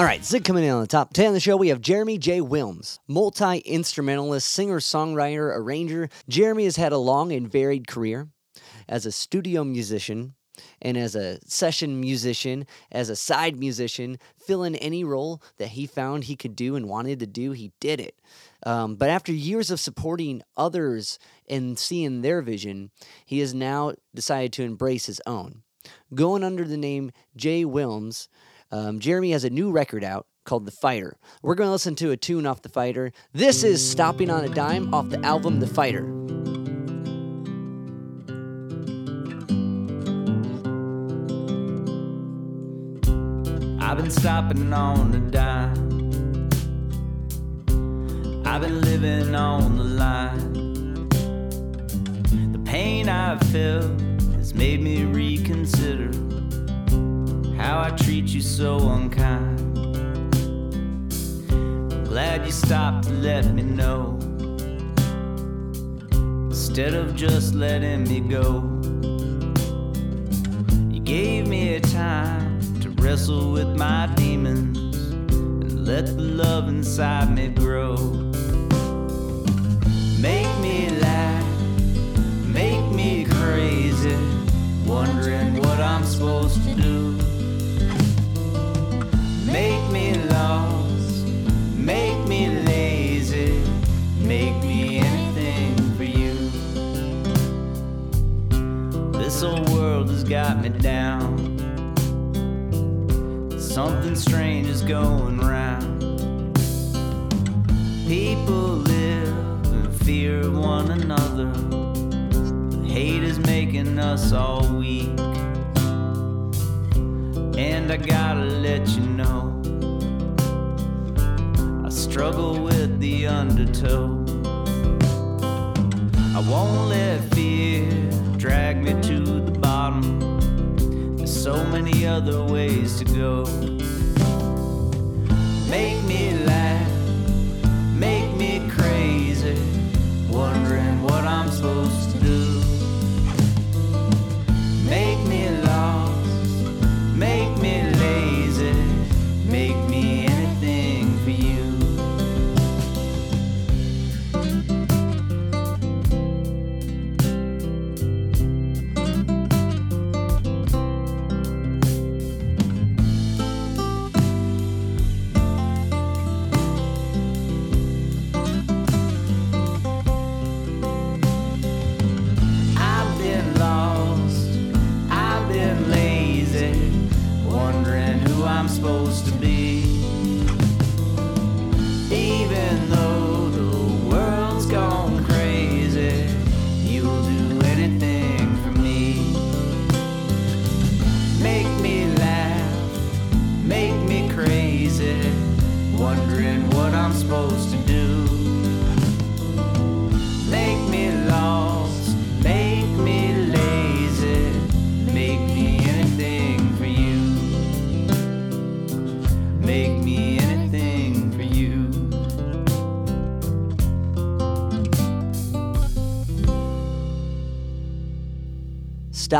All right, Zig coming in on the top 10 of the show. We have Jeremy J. Wilms, multi instrumentalist, singer, songwriter, arranger. Jeremy has had a long and varied career as a studio musician and as a session musician, as a side musician, fill in any role that he found he could do and wanted to do, he did it. Um, but after years of supporting others and seeing their vision, he has now decided to embrace his own. Going under the name J. Wilms, um, Jeremy has a new record out called The Fighter. We're going to listen to a tune off The Fighter. This is Stopping on a Dime off the album The Fighter. I've been stopping on a dime. I've been living on the line. The pain I've felt has made me reconsider how I treat you so unkind. Glad you stopped to let me know instead of just letting me go. You gave me a time to wrestle with my demons and let the love inside me grow. Make me laugh, make me crazy, wondering what I'm supposed to do. Make me lost, make me lazy, make me anything for you. This old world has got me down. Something strange is going round. People live in fear of one another. Hate is making us all weak. And I gotta let you know, I struggle with the undertow. I won't let fear drag me to the bottom There's so many other ways to go. Make me laugh,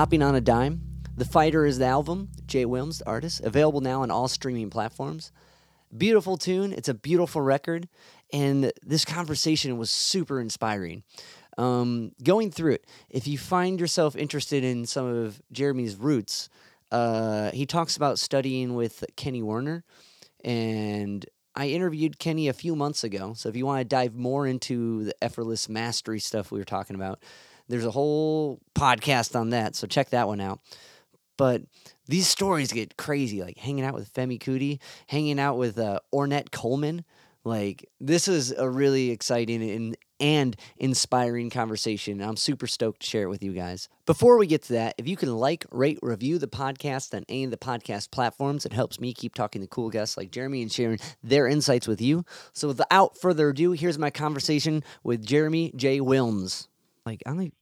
Stopping on a Dime. The Fighter is the album. J. Wilms, the artist. Available now on all streaming platforms. Beautiful tune. It's a beautiful record. And this conversation was super inspiring. Um, going through it, if you find yourself interested in some of Jeremy's roots, uh, he talks about studying with Kenny Werner. And I interviewed Kenny a few months ago. So if you want to dive more into the effortless mastery stuff we were talking about, there's a whole podcast on that. So check that one out. But these stories get crazy, like hanging out with Femi Kuti, hanging out with uh, Ornette Coleman. Like this is a really exciting and and inspiring conversation. I'm super stoked to share it with you guys. Before we get to that, if you can like, rate, review the podcast on any of the podcast platforms, it helps me keep talking to cool guests like Jeremy and sharing their insights with you. So without further ado, here's my conversation with Jeremy J. Wilms. Like I e-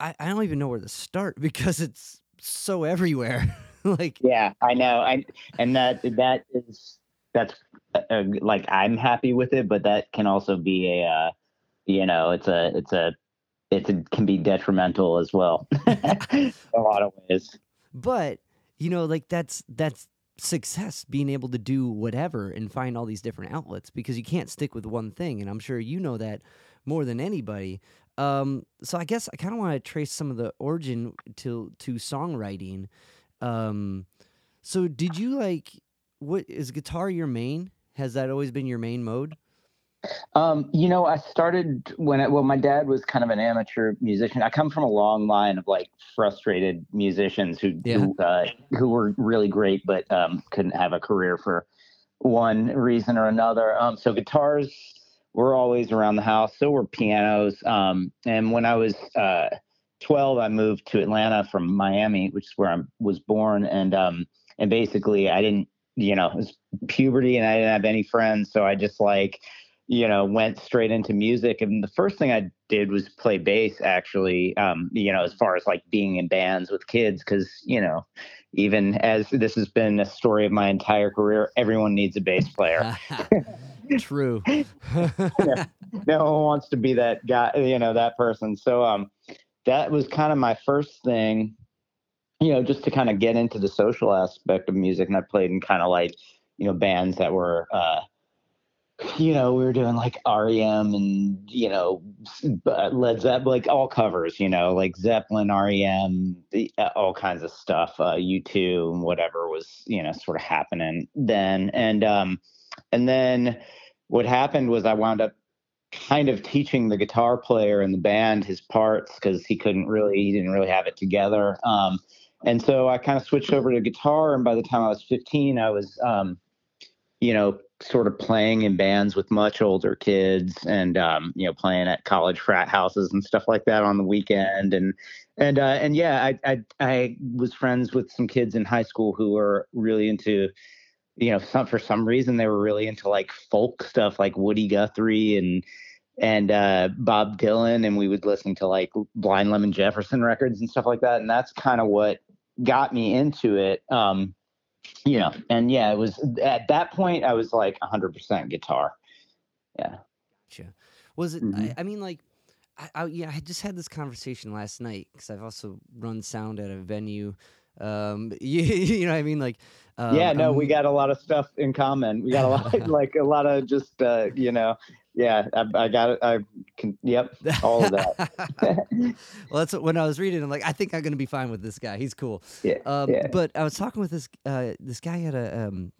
I, I don't even know where to start because it's so everywhere. like Yeah, I know. I and that that is that's uh, like I'm happy with it, but that can also be a uh, you know it's a it's a it's a, can be detrimental as well in a lot of ways. but you know like that's that's success being able to do whatever and find all these different outlets because you can't stick with one thing and i'm sure you know that more than anybody um, so i guess i kind of want to trace some of the origin to to songwriting um, so did you like what is guitar your main has that always been your main mode Um, you know, I started when I, well, my dad was kind of an amateur musician. I come from a long line of like frustrated musicians who Yeah. who, uh, who were really great, but um, couldn't have a career for one reason or another. Um, so guitars were always around the house. So were pianos. Um, and when I was uh, 12, I moved to Atlanta from Miami, which is where I was born. And um, and basically, I didn't, you know, it was puberty, and I didn't have any friends, so I just like you know, went straight into music. And the first thing I did was play bass, actually, um, you know, as far as like being in bands with kids, because, you know, even as this has been a story of my entire career, everyone needs a bass player. true no one wants to be that guy, you know, that person. So um, that was kind of my first thing, you know, just to kind of get into the social aspect of music. And I played in kind of like, you know, bands that were, uh, you know, we were doing like REM and you know uh, Led Zeppelin, like all covers, you know, like Zeppelin, REM, uh, all kinds of stuff, uh, U2 and whatever was you know sort of happening then, and um, and then what happened was I wound up kind of teaching the guitar player in the band his parts because he couldn't really, he didn't really have it together. Um, and so I kind of switched over to guitar, and by the time I was 15, I was um, you know, sort of playing in bands with much older kids and um, you know, playing at college frat houses and stuff like that on the weekend. And and uh, and yeah, I, I I was friends with some kids in high school who were really into, you know, some for some reason they were really into like folk stuff like Woody Guthrie and and uh, Bob Dylan, and we would listen to like Blind Lemon Jefferson records and stuff like that. And that's kind of what got me into it. Um, you know, and yeah, it was at that point I was like 100% guitar. Yeah. Gotcha. Was it? Mhm. I, I mean, like, I, I yeah, I just had this conversation last night because I've also run sound at a venue. Um, you, you know, what I mean, like, um, yeah, no, I'm- we got a lot of stuff in common. We got a lot, like a lot of just, uh, you know, yeah, I, I got it. I can, yep, all of that. well, that's what, when I was reading. I'm like, I think I'm gonna be fine with this guy. He's cool. yeah. Um, Yeah. But I was talking with this uh, this guy at a um,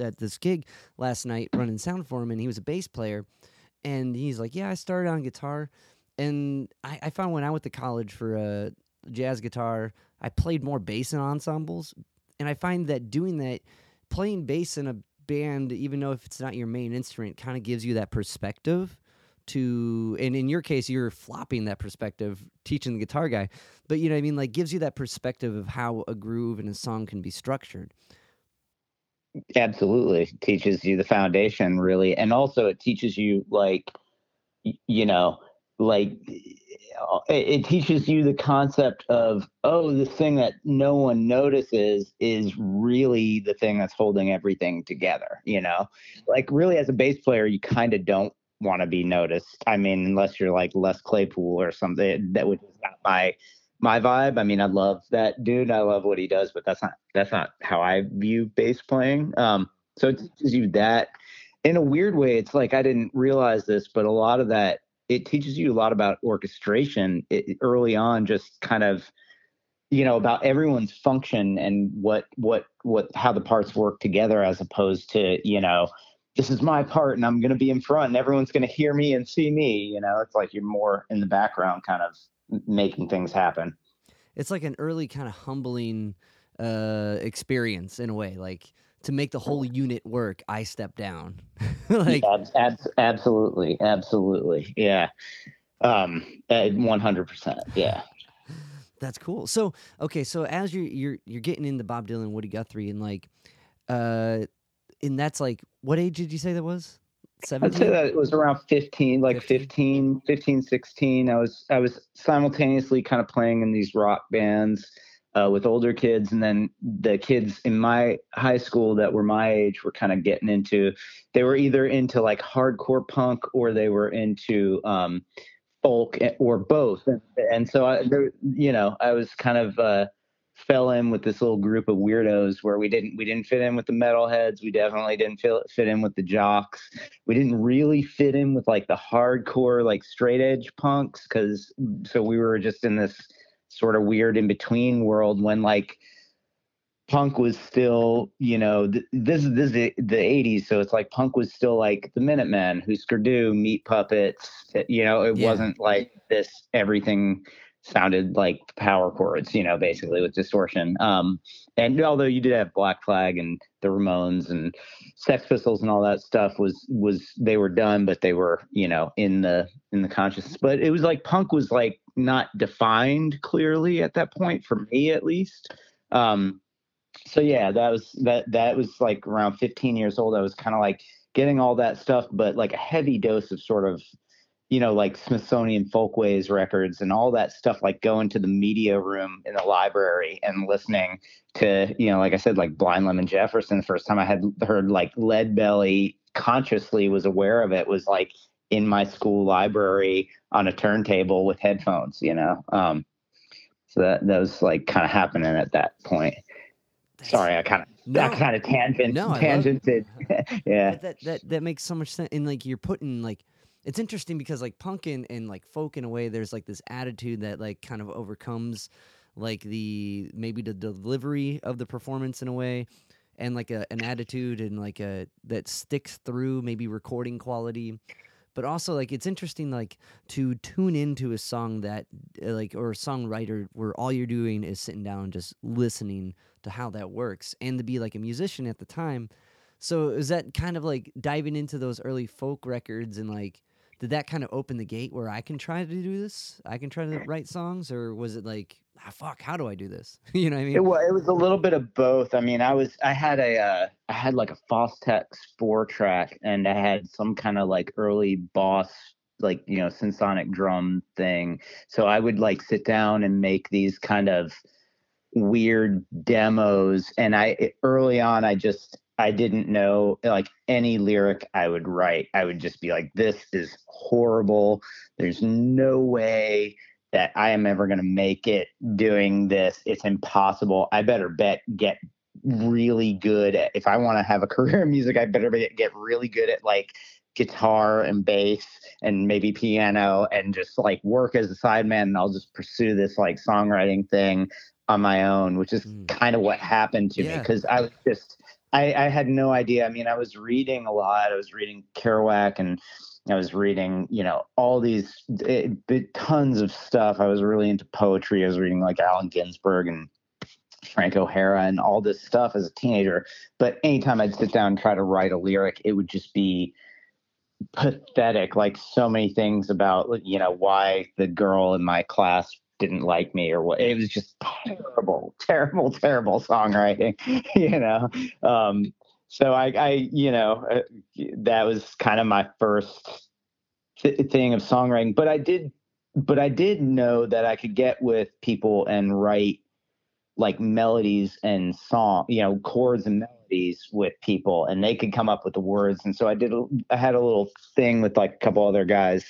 at this gig last night running sound for him, and he was a bass player, and he's like, "Yeah, I started on guitar, and I, I found when I went to college for uh, jazz guitar, I played more bass in ensembles, and I find that doing that, playing bass in a band, even though if it's not your main instrument, kind of gives you that perspective." To and in your case, you're flopping that perspective, teaching the guitar guy but you know what I mean like gives you that perspective of how a groove and a song can be structured. absolutely teaches you the foundation really and also it teaches you like you know like uh, it, teaches you the concept of oh the thing that no one notices is really the thing that's holding everything together you know like really as a bass player you kind of don't want to be noticed i mean unless you're like les claypool or something that would not my my vibe. I mean, I love that dude. I love what he does, but that's not that's not how I view bass playing. Um, so it teaches you that in a weird way. It's like I didn't realize this, but a lot of that it teaches you a lot about orchestration it, early on. Just kind of you know about everyone's function and what what what how the parts work together, as opposed to you know this is my part and I'm going to be in front and everyone's going to hear me and see me. You know, it's like you're more in the background, kind of making things happen. It's like an early kind of humbling uh, experience in a way. Like to make the whole unit work, I step down. like Yeah, abs- absolutely, absolutely, yeah, um, one hundred percent, yeah. that's cool. So okay, so as you're you're you're getting into Bob Dylan, Woody Guthrie, and like, uh, and that's like what age did you say that was? 17? I'd say that it was around 15, like 15? 15, 15, 16. I was I was simultaneously kind of playing in these rock bands uh, with older kids, and then the kids in my high school that were my age were kind of getting into. They were either into like hardcore punk or they were into um, folk or both, and, so I, you know, I was kind of. Uh, fell in with this little group of weirdos where we didn't we didn't fit in with the metalheads we definitely didn't fit, fit in with the jocks we didn't really fit in with like the hardcore like straight edge punks because so we were just in this sort of weird in between world when like punk was still, you know, th- this is this is the, the 80s, so it's like punk was still like the Minutemen, Husker Meat Puppets. You know, it yeah. wasn't like this. Everything sounded like power chords, you know, basically with distortion. Um, and although you did have Black Flag and the Ramones and Sex Pistols and all that stuff was was they were done, but they were you know in the in the consciousness. But it was like punk was like not defined clearly at that point for me at least. Um, so yeah, that was that that was like around 15 years old. I was kind of like getting all that stuff, but like a heavy dose of sort of, you know, like Smithsonian Folkways records and all that stuff, like going to the media room in the library and listening to, you know, like I said, like Blind Lemon Jefferson. The first time I had heard like Lead Belly consciously was aware of it was like in my school library on a turntable with headphones, you know. Um, so that that was like kind of happening at that point. Sorry, I kind of no, I kind of tangent no, tangented. yeah, but that that that makes so much sense. And like you're putting like it's interesting because like punk and, and like folk in a way, there's like this attitude that like kind of overcomes like the maybe the delivery of the performance in a way and like a, an attitude and like a that sticks through maybe recording quality but also like it's interesting like to tune into a song that uh, like or a songwriter where all you're doing is sitting down just listening to how that works and to be like a musician at the time. So is that kind of like diving into those early folk records and like did that kind of open the gate where I can try to do this? I can try to write songs, or was it like, ah, fuck, how do I do this? you know what I mean? It was, it was a little bit of both. I mean, I was, I had a, uh, I had like a Fostex four track, and I had some kind of like early boss, like you know, symphonic drum thing. So I would like sit down and make these kind of weird demos, and I early on, I just I didn't know like any lyric I would write. I would just be like, this is horrible. There's no way that I am ever going to make it doing this. It's impossible. I better bet get really good at, if I want to have a career in music, I better get really good at like guitar and bass and maybe piano and just like work as a sideman and I'll just pursue this like songwriting thing on my own, which is mm. kind of what happened to yeah. me because I was just I, I had no idea. I mean, I was reading a lot. I was reading Kerouac and I was reading, you know, all these eh, it, tons of stuff. I was really into poetry. I was reading like Allen Ginsberg and Frank O'Hara and all this stuff as a teenager. But anytime I'd sit down and try to write a lyric, it would just be pathetic. Like so many things about, you know, why the girl in my class didn't like me or what. It was just terrible, terrible, terrible songwriting, you know. Um, so I, I, you know, uh, that was kind of my first th- thing of songwriting. But I did, but I did know that I could get with people and write like melodies and song, you know, chords and melodies with people, and they could come up with the words. And so I did. I had a little thing with like a couple other guys,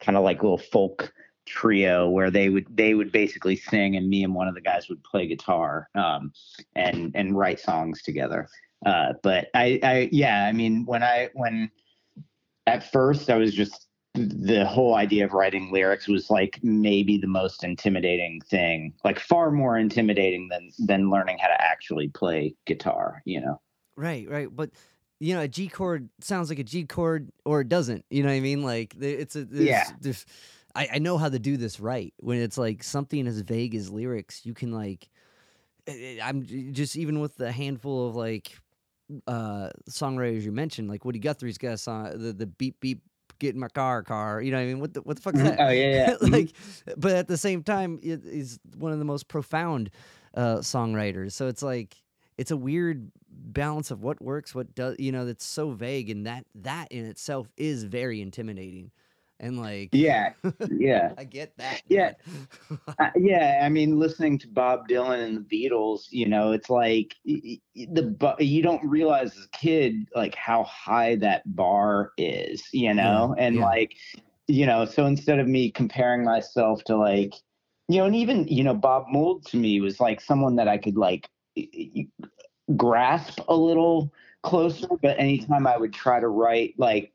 kind of like little folk trio where they would they would basically sing and me and one of the guys would play guitar um, and and write songs together. Uh, but I, I yeah i mean when i when at first i was just the whole idea of writing lyrics was like maybe the most intimidating thing like far more intimidating than than learning how to actually play guitar you know? Right right but you know a g chord sounds like a g chord or it doesn't you know what i mean? Like it's a there's, yeah. there's I, I know how to do this right. When it's like something as vague as lyrics, you can like eh, eh, I'm just even with the handful of like uh songwriters you mentioned, like Woody Guthrie's got a song the, the beep beep get in my car car you know what i mean what the what the fuck is mm-hmm. that oh yeah yeah mm-hmm. like but at the same time it is one of the most profound uh songwriters so it's like it's a weird balance of what works what does you know that's so vague and that that in itself is very intimidating and like yeah yeah i get that yeah uh, yeah i mean listening to bob dylan and the beatles you know it's like the but you don't realize as a kid like how high that bar is you know yeah, and yeah. like you know so instead of me comparing myself to like you know, and even you know, Bob Mould to me was like someone that I could like grasp a little closer. But anytime I would try to write like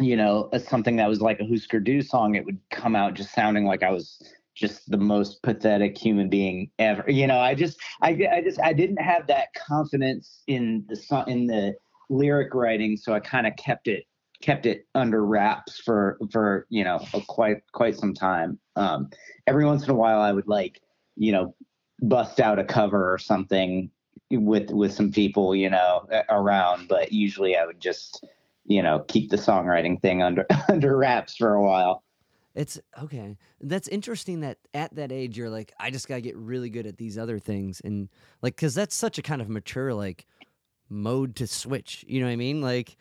you know something that was like a Husker Du song, it would come out just sounding like I was just the most pathetic human being ever. You know, I just, I, I just, I didn't have that confidence in the song, in the lyric writing, so I kind of kept it, kept it under wraps for, for you know, quite, quite some time. Um, every once in a while, I would like, you know, bust out a cover or something with with some people, you know, around, but usually I would just, you know, keep the songwriting thing under under wraps for a while. It's okay. That's interesting that at that age you're like, I just gotta get really good at these other things, and like, cause that's such a kind of mature like mode to switch. You know what I mean? Like,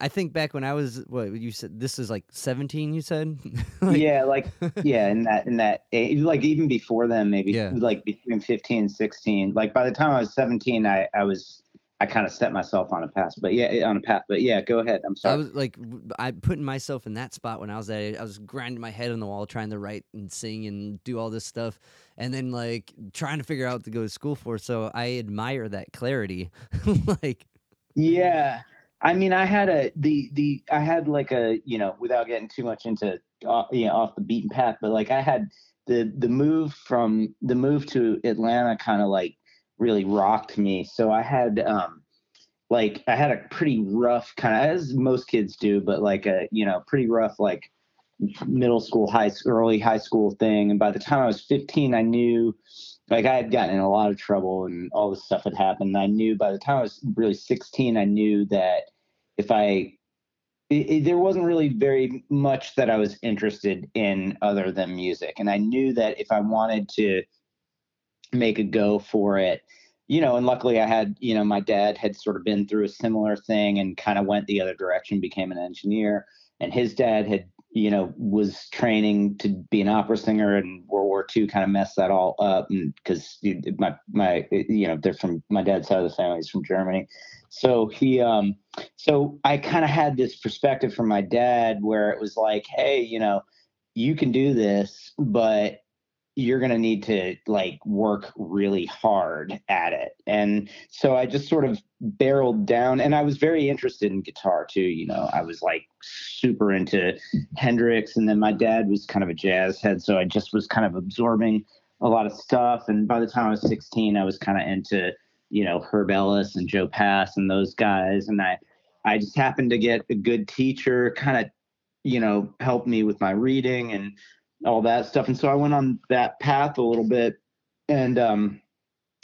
I think back when I was what you said. This is like 17. You said? like, yeah, like yeah, in that in that age, like even before then, maybe yeah. like between 15 and 16. Like by the time I was 17, I I was I kind of set myself on a path, but yeah, on a path. But yeah, go ahead. I'm sorry. I was like, I putting myself in that spot when I was at. I was grinding my head on the wall, trying to write and sing and do all this stuff, and then like trying to figure out what to go to school for. So I admire that clarity. like, yeah, I mean, I had a the the I had like a you know without getting too much into uh, you know off the beaten path, but like I had the the move from the move to Atlanta kind of like really rocked me. So I had um like I had a pretty rough kind of as most kids do, but like a you know pretty rough like middle school, high school, early high school thing. And by the time I was 15, I knew like I had gotten in a lot of trouble and all this stuff had happened. And I knew by the time I was really 16, I knew that if I it, it, there wasn't really very much that I was interested in other than music, and I knew that if I wanted to make a go for it. You know and luckily i had you know my dad had sort of been through a similar thing and kind of went the other direction became an engineer. And his dad had you know was training to be an opera singer and world war ii kind of messed that all up And because my my you know they're from my dad's side of the family is from germany. So he um so i kind of had this perspective from my dad where it was like hey you know you can do this but you're going to need to like work really hard at it. And so I just sort of barreled down and I was very interested in guitar too, you know. I was like super into Hendrix and then my dad was kind of a jazz head so I just was kind of absorbing a lot of stuff and by the time I was 16 I was kind of into, you know, Herb Ellis and Joe Pass and those guys and I I just happened to get a good teacher kind of you know help me with my reading and all that stuff. And so I went on that path a little bit and, um,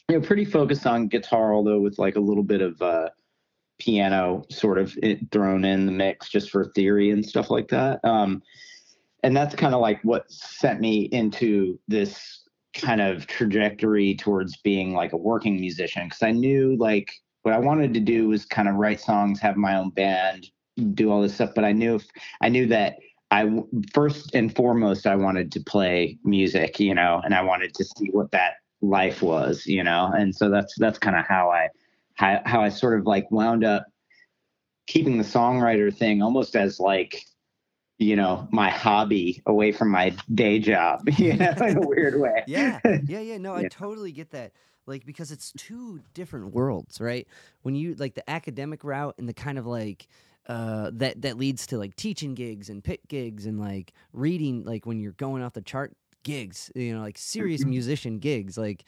you know, pretty focused on guitar, although with like a little bit of, uh, piano sort of thrown in the mix just for theory and stuff like that. Um, and that's kind of like what sent me into this kind of trajectory towards being like a working musician because I knew like what I wanted to do was kind of write songs, have my own band, do all this stuff. But I knew if I knew that I first and foremost I wanted to play music, you know, and I wanted to see what that life was, you know, and so that's that's kind of how I how, how I sort of like wound up keeping the songwriter thing almost as like you know my hobby away from my day job you know in a weird way. Yeah. Yeah yeah. No i totally get that. Like because it's two different worlds right? When you like the academic route and the kind of like uh, that that leads to like teaching gigs and pit gigs and like reading like when you're going off the chart gigs you know like serious mm-hmm. musician gigs like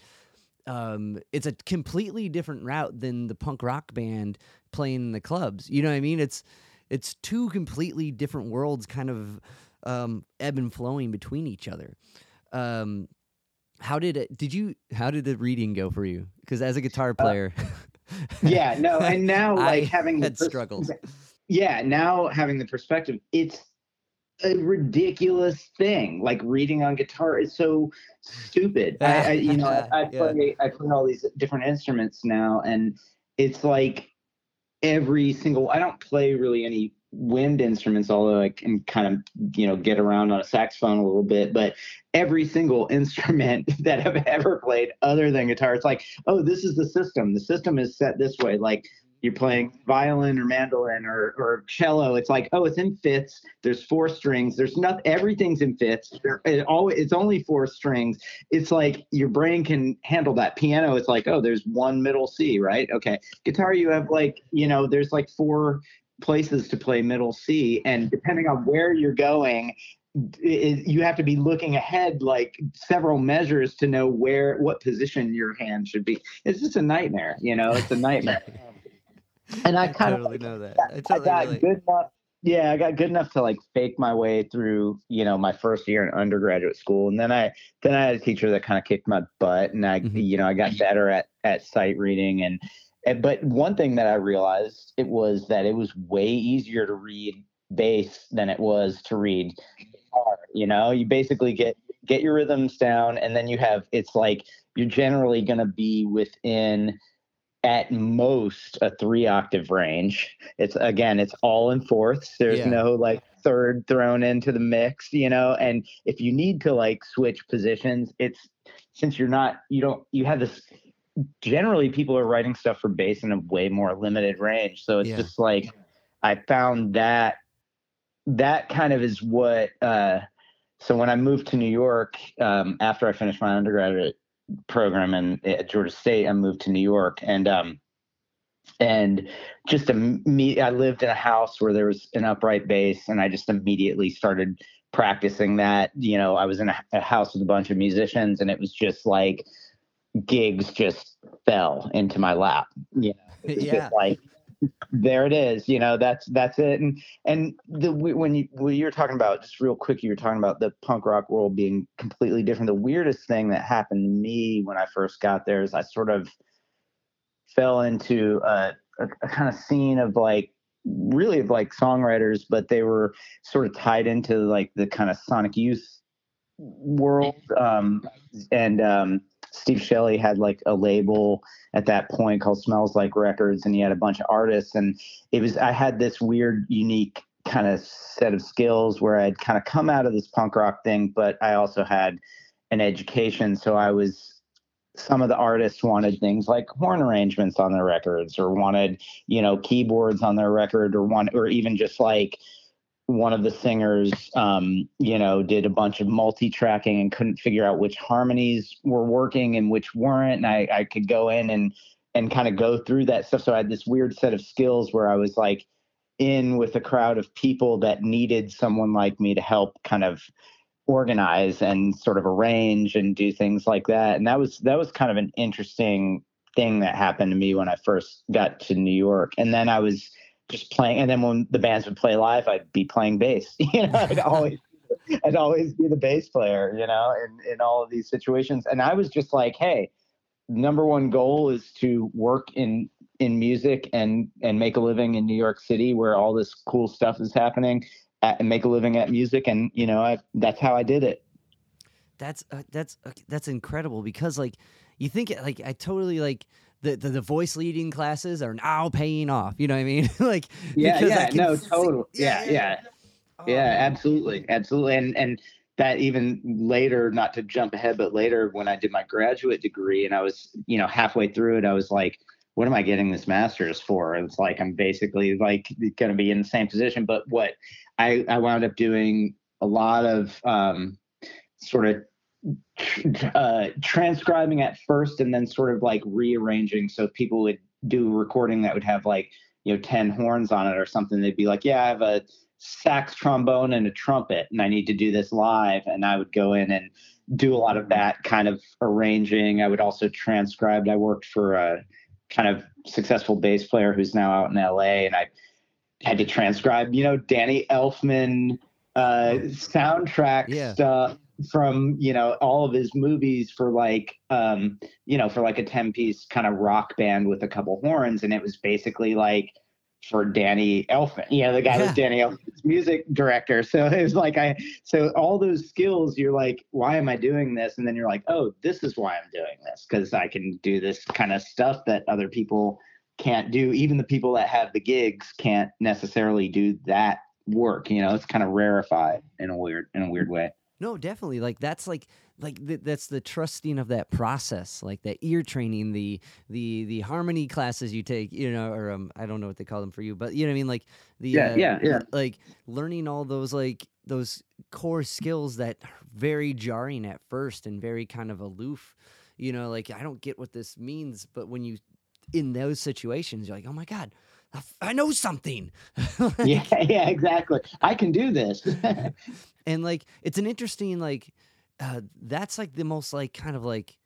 um it's a completely different route than the punk rock band playing in the clubs you know what i mean? It's it's two completely different worlds kind of um ebb and flowing between each other. Um how did it did you how did the reading go for you? Because as a guitar uh, player uh, yeah no and now like having had struggles yeah, now having the perspective, it's a ridiculous thing. Like reading on guitar is so stupid. I, I you know, I, I play yeah. I play all these different instruments now, and it's like every single. I don't play really any wind instruments, although I can kind of you know get around on a saxophone a little bit. But every single instrument that I've ever played, other than guitar, it's like, oh, this is the system. The system is set this way. Like you're playing violin or mandolin or, or cello it's like oh it's in fifths there's four strings there's not everything's in fifths it always, it's only four strings. It's like your brain can handle that. Piano it's like oh there's one middle c right? Okay. Guitar you have like you know there's like four places to play middle c and depending on where you're going it, you have to be looking ahead like several measures to know where what position your hand should be. It's just a nightmare you know? It's a nightmare and I, I kind totally of know that. I, totally I got good enough. Yeah, I got good enough to like fake my way through, you know, my first year in undergraduate school, and then I then I had a teacher that kind of kicked my butt, and I, mm-hmm. you know, I got better at at sight reading, and, and but one thing that I realized it was that it was way easier to read bass than it was to read guitar. You know, you basically get get your rhythms down, and then you have it's like you're generally going to be within at most a three octave range. It's again, it's all in fourths. There's yeah. no like third thrown into the mix, you know. And if you need to like switch positions, it's since you're not, you don't, you have this. Generally, people are writing stuff for bass in a way more limited range. So it's yeah. just like I found that that kind of is what. uh so when I moved to New York um, after I finished my undergraduate program in at Georgia State. I moved to New York and um and just meet I lived in a house where there was an upright bass and I just immediately started practicing that. You know, I was in a, a house with a bunch of musicians and it was just like gigs just fell into my lap. You know, yeah. like there it is you know that's that's it. And and the when you when you're talking about just real quick you were talking about the punk rock world being completely different. The weirdest thing that happened to me when i first got there is i sort of fell into a, a, a kind of scene of like really of like songwriters but they were sort of tied into like the kind of sonic youth world um and um Steve Shelley had like a label at that point called Smells Like Records, and he had a bunch of artists. And it was I had this weird, unique kind of set of skills where I'd kind of come out of this punk rock thing, but I also had an education. So I was some of the artists wanted things like horn arrangements on their records or wanted, you know, keyboards on their record or one or even just like one of the singers, um, you know, did a bunch of multi-tracking and couldn't figure out which harmonies were working and which weren't. And I, I could go in and and kind of go through that stuff. So I had this weird set of skills where I was like in with a crowd of people that needed someone like me to help kind of organize and sort of arrange and do things like that. And that was that was kind of an interesting thing that happened to me when I first got to New York. And then I was just playing. And then when the bands would play live, I'd be playing bass. You know, I'd always, I'd always be the bass player. You know, in in all of these situations. And I was just like, hey, number one goal is to work in in music and and make a living in New York City where all this cool stuff is happening at, and make a living at music and you know I, that's how I did it that's uh, that's uh, that's incredible because like you think like I totally like the, the, the voice leading classes are now paying off. You know what I mean? like yeah, yeah, no, total, yeah, yeah, yeah, oh, yeah absolutely, absolutely, and and that even later, not to jump ahead, but later when I did my graduate degree and I was, you know, halfway through it, I was like, what am I getting this master's for? It's like I'm basically like going to be in the same position, but what I I wound up doing a lot of um, sort of uh, transcribing at first and then sort of like rearranging so people would do a recording that would have like you know 10 horns on it or something. They'd be like yeah i have a sax trombone and a trumpet and i need to do this live. And i would go in and do a lot of that kind of arranging. I would also transcribe. I worked for a kind of successful bass player who's now out in la and i had to transcribe you know danny elfman uh soundtrack yeah. stuff from you know all of his movies for like um you know for like a 10 piece kind of rock band with a couple horns and it was basically like for Danny Elfman, you know, the guy yeah. was Danny Elfman's music director. So it was like I so all those skills, you're like, why am I doing this? And then you're like, oh, this is why I'm doing this because I can do this kind of stuff that other people can't do. Even the people that have the gigs can't necessarily do that work. You know, it's kind of rarefied in a weird in a weird way. No, definitely. Like that's like like th- that's the trusting of that process like that ear training the the the harmony classes you take you know or um, i don't know what they call them for you but you know what i mean like the Yeah, uh, yeah, yeah. like learning all those like those core skills that are very jarring at first and very kind of aloof you know like i don't get what this means but when you in those situations you're like oh my god i, know something Like, yeah, yeah, exactly. I can do this. and like it's an interesting like uh that's like the most like kind of like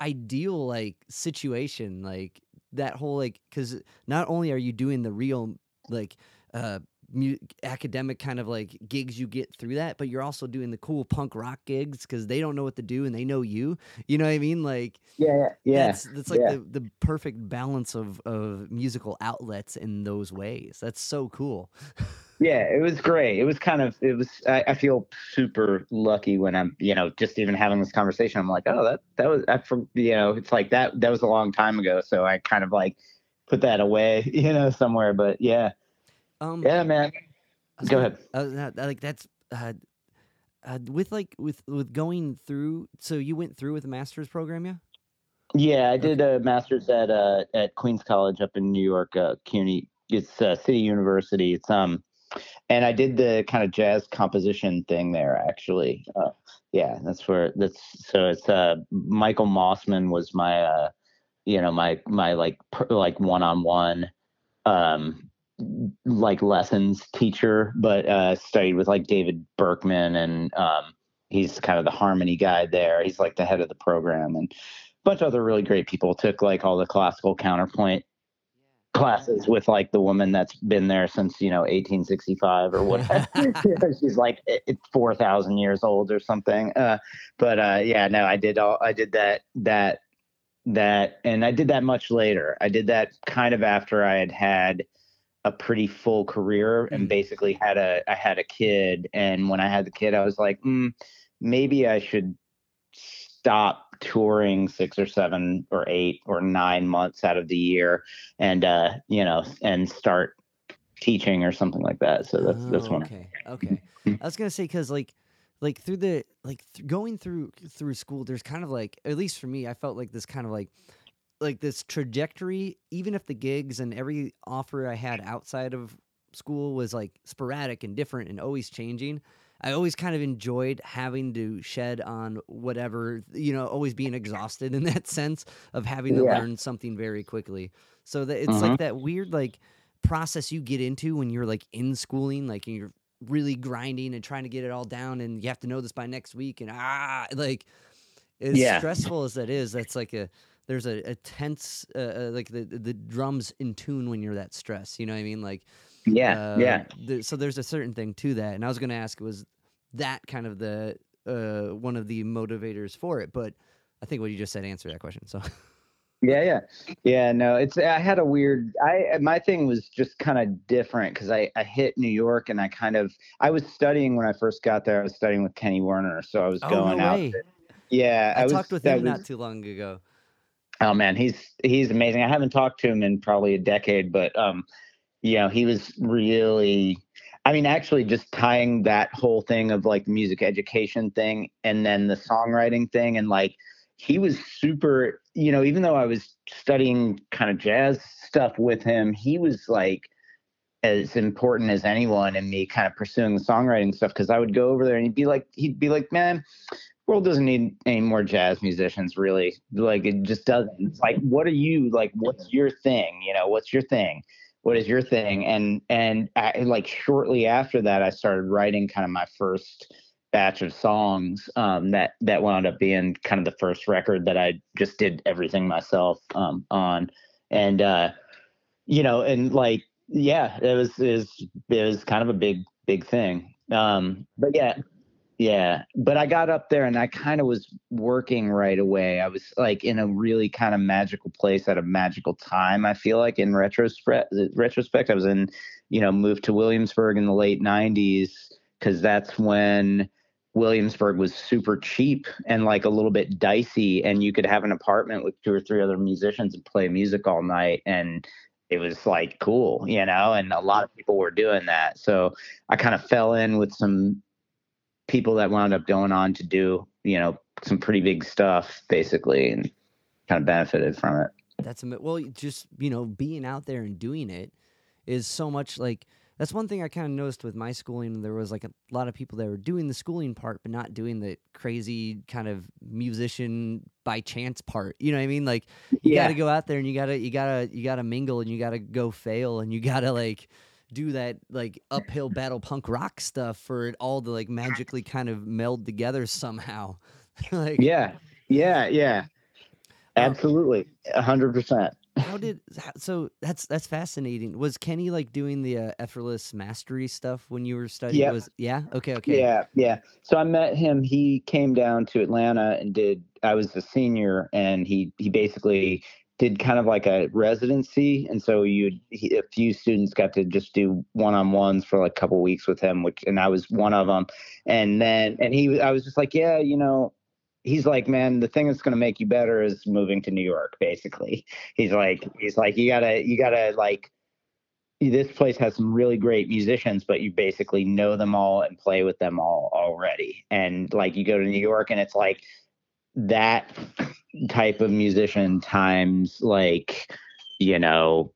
ideal like situation like that whole like because not only are you doing the real like uh mu- academic kind of like gigs you get through that but you're also doing the cool punk rock gigs because they don't know what to do and they know you you know what i mean like yeah, yeah, that's that's like yeah. the, the perfect balance of of musical outlets in those ways that's so cool Yeah, it was great. It was kind of it was I, I feel super lucky when I'm, you know, just even having this conversation. I'm like, oh, that that was I from you know, it's like that that was a long time ago. So I kind of like put that away, you know, somewhere. But yeah. Um Yeah, man. Was Go ahead. Uh, like that's uh, uh, with like with with going through. So you went through with the master's program, yeah? Yeah, I did a master's at uh at Queens College up in New York, uh CUNY. It's uh, City University. It's um and I did the kind of jazz composition thing there actually. Uh, yeah, that's where that's so it's uh Michael Mossman was my uh you know my my like per, like one-on-one um like lessons teacher but uh studied with like David Berkman and um he's kind of the harmony guy there. He's like the head of the program and a bunch of other really great people. Took like all the classical counterpoint classes with like the woman that's been there since you know 1865 or whatever she's like it's 4000 years old or something uh but uh yeah no i did all i did that that that and i did that much later. I did that kind of after i had had a pretty full career and Mm. basically had a i had a kid and when i had the kid i was like mm, maybe i should stop touring six or seven or eight or nine months out of the year and uh you know and start teaching or something like that so that's that's Oh, one okay. Okay. I was gonna say because like like through the like th- going through through school, there's kind of like at least for me, I felt like this kind of like like this trajectory. Even if the gigs and every offer I had outside of school was like sporadic and different and always changing. I always kind of enjoyed having to shed on whatever, you know, always being exhausted in that sense of having to Yeah. learn something very quickly. So that it's like that weird like process you get into when you're like in schooling, like and you're really grinding and trying to get it all down and you have to know this by next week and ah like as Yeah. stressful as that is, that's like a there's a, a tense uh, uh, like the the drums in tune when you're that stressed. You know what I mean? Like yeah uh, yeah th- so there's a certain thing to that, and I was going to ask was that kind of the uh, one of the motivators for it, but I think what you just said answered that question. So yeah yeah yeah no it's i had a weird i my thing was just kind of different because i i hit new york and i kind of i was studying when i first got there i was studying with kenny werner so i was oh going no out yeah I, was, talked with him was- not too long ago. Oh man, he's he's amazing. I haven't talked to him in probably a decade, but um, you know, he was really. I mean, actually, just tying that whole thing of like the music education thing and then the songwriting thing, and like he was super. You know, even though I was studying kind of jazz stuff with him, he was like as important as anyone in me kind of pursuing the songwriting stuff because I would go over there and he'd be like he'd be like man world doesn't need any more jazz musicians really. Like it just doesn't it's like what are you like what's your thing? You know what's your thing? What is your thing? And and I, like shortly after that i started writing kind of my first batch of songs um, that that wound up being kind of the first record that i just did everything myself um, on. And uh you know and like yeah it was it it was kind of a big big thing. Um but yeah yeah, but I got up there and I kind of was working right away. I was like in a really kind of magical place at a magical time. I feel like in retrospect, uh, retrospect, I was in, you know, moved to Williamsburg in the late '90s because that's when Williamsburg was super cheap and like a little bit dicey, and you could have an apartment with two or three other musicians and play music all night, and it was like cool, you know. And a lot of people were doing that, so I kind of fell in with some people that wound up going on to do you know, some pretty big stuff basically, and kind of benefited from it. That's a well, just you know, being out there and doing it is so much like that's one thing I kind of noticed with my schooling. There was like a lot of people that were doing the schooling part, but not doing the crazy kind of musician by chance part. You know what I mean? Like you Yeah. got to go out there and you gotta you gotta you gotta mingle and you gotta go fail and you gotta like do that like uphill battle punk rock stuff for it all to like magically kind of meld together somehow. like Yeah, yeah, yeah. Absolutely, a hundred percent. how did so that's that's fascinating was kenny like doing the uh, effortless mastery stuff when you were studying Yep. was yeah okay okay Yeah, yeah. So I met him. He came down to Atlanta and did. I was a senior, and he he basically did kind of like a residency, and so you a few students got to just do one on ones for like a couple weeks with him, which and I was one of them. And then and he I was just like, yeah, you know. He's like, man, the thing that's going to make you better is moving to New York. Basically, he's like, he's like, you gotta, you gotta like this place has some really great musicians, but you basically know them all and play with them all already. And like you go to New York and it's like that type of musician times like, you know,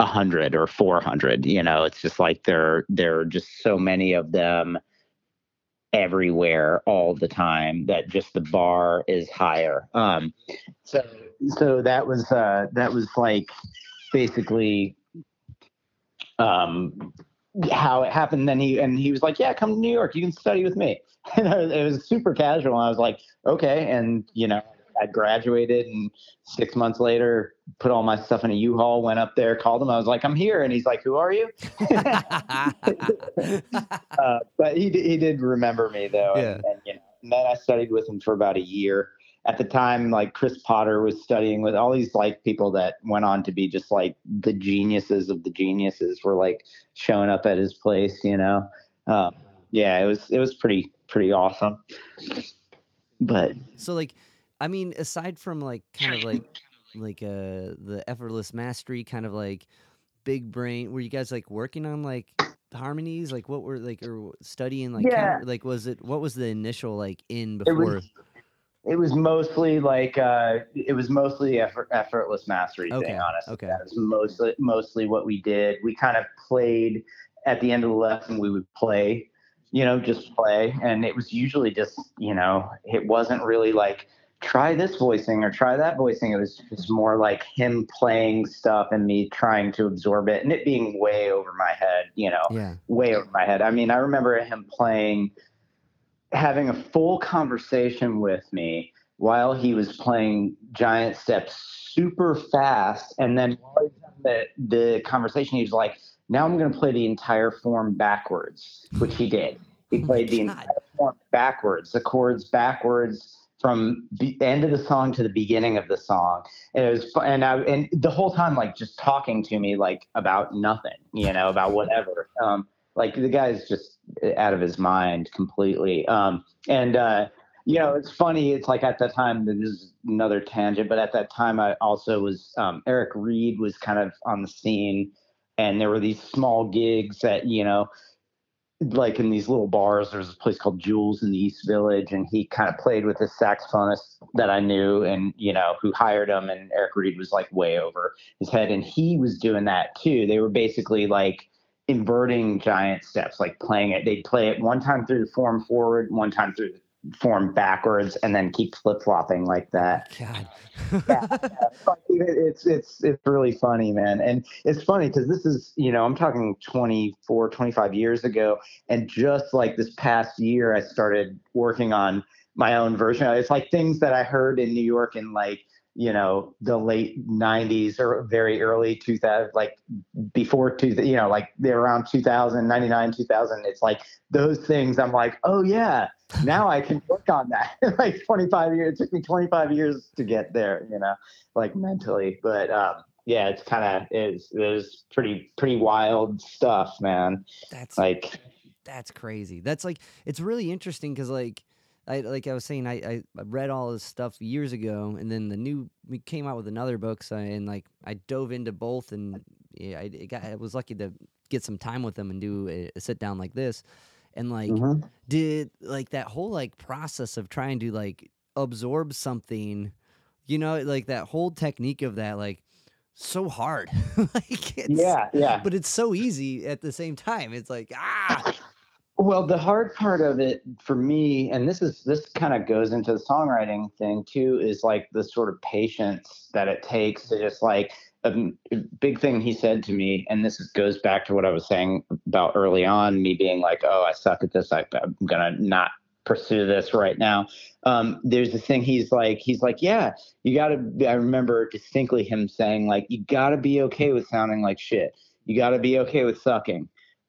a hundred or four hundred. You know, it's just like there there are just so many of them everywhere all the time that just the bar is higher. Um so so that was uh that was like basically um how it happened then he and he was like yeah come to new york you can study with me. And it was super casual and i was like okay and you know i graduated and six months later put all my stuff in a u-haul went up there called him i was like i'm here and he's like who are you? Uh, but he, he did remember me though Yeah. and, and, you know and then i studied with him for about a year at the time like chris potter was studying with all these like people that went on to be just like the geniuses of the geniuses were like showing up at his place you know? Um, yeah it was it was pretty pretty awesome. But so like i mean aside from like kind of like like uh the effortless mastery kind of like big brain were you guys like working on like harmonies? Like what were like or studying like Yeah. kind of, like was it what was the initial like in it before was it was mostly like uh it was mostly effort, effortless mastery Okay, thing honestly okay. that was mostly mostly what we did we kind of played at the end of the lesson we would play you know just play and it was usually just you know it wasn't really like try this voicing or try that voicing it was just more like him playing stuff and me trying to absorb it and it being way over my head you know yeah way over my head. I mean, I remember him playing, having a full conversation with me while he was playing Giant Steps super fast. And then the, the conversation, he was like, now I'm going to play the entire form backwards, which he did. He Oh played the entire form backwards, the chords backwards from the end of the song to the beginning of the song. And it was, and I, and the whole time, like just talking to me, like about nothing, you know, about whatever. Um, like the guy's just out of his mind completely. Um, and, uh, you know, it's funny. It's like at that time, this is another tangent, but at that time, I also was, um, Eric Reed was kind of on the scene and there were these small gigs that, you know, like in these little bars, there's a place called Jules in the East Village, and he kind of played with this saxophonist that I knew, and you know, who hired him. And Eric Reed was like way over his head, and he was doing that too. They were basically like inverting giant steps, like playing it. They'd play it one time through the form forward, one time through the form backwards, and then keep flip flopping like that. God. It's like, it's it's it's really funny man. And it's funny because this is you know i'm talking 24 25 years ago and just like this past year i started working on my own version. It's like things that i heard in new york in like you know the late 90s or very early 2000 like before two you know like they're around 2000 99 2000 it's like those things i'm like oh yeah now I can work on that. like 25 years, it took me 25 years to get there, you know, like mentally. But um, yeah, it's kind of is it was pretty pretty wild stuff, man. that's Like That's crazy. That's like it's really interesting because like I like I was saying I, I I read all this stuff years ago and then the new we came out with another book so, and like I dove into both and yeah, I, it got, I was lucky to get some time with them and do a, a sit down like this and like Mhm. did like that whole like process of trying to like absorb something you know like that whole technique of that like so hard like it's, Yeah, yeah. but it's so easy at the same time it's like ah Well, the hard part of it for me, and this is this kind of goes into the songwriting thing too, is like the sort of patience that it takes to just like a big thing he said to me, and this goes back to what I was saying about early on, me being like, oh, I suck at this. I, I'm gonna not pursue this right now. Um, there's the thing he's like, he's like, yeah, you gotta. I remember distinctly him saying like, you gotta be okay with sounding like shit. You gotta be okay with sucking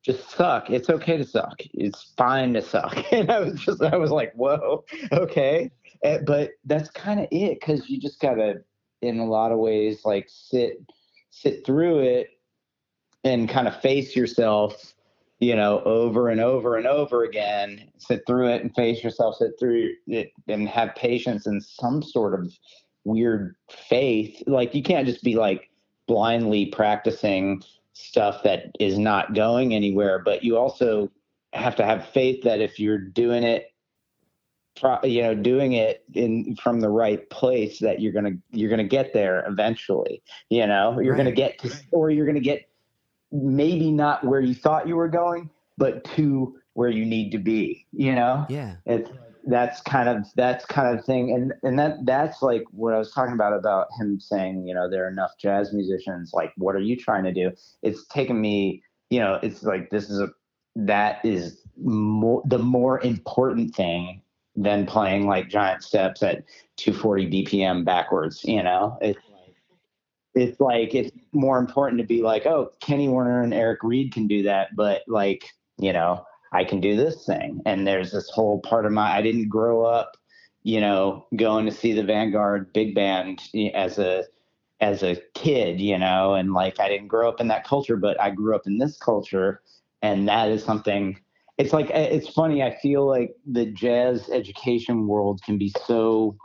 just suck. It's okay to suck. It's fine to suck. And I was just, I was like, whoa, okay. Eh, but that's kind of it, because you just gotta, in a lot of ways, like sit, sit through it, and kind of face yourself, you know, over and over and over again. Sit through it and face yourself. Sit through it and have patience and some sort of weird faith. Like you can't just be like blindly practicing stuff that is not going anywhere but you also have to have faith that if you're doing it you know doing it in from the right place that you're gonna you're gonna get there eventually you know? You're gonna get to, or you're gonna get maybe not where you thought you were going but to where you need to be you know? Yeah. It's that's kind of that's kind of thing. And and that that's like what i was talking about about him saying you know there are enough jazz musicians like what are you trying to do? It's taken me you know it's like this is a that is more the more important thing than playing like giant steps at 240 bpm backwards you know? It's it's like it's more important to be like oh kenny werner and eric reed can do that but like you know I can do this thing. And there's this whole part of my, I didn't grow up, you know, going to see the Vanguard big band as a, as a kid, you know, and like I didn't grow up in that culture, but I grew up in this culture. And that is something, it's like, eh, it's funny. I feel like the jazz education world can be so,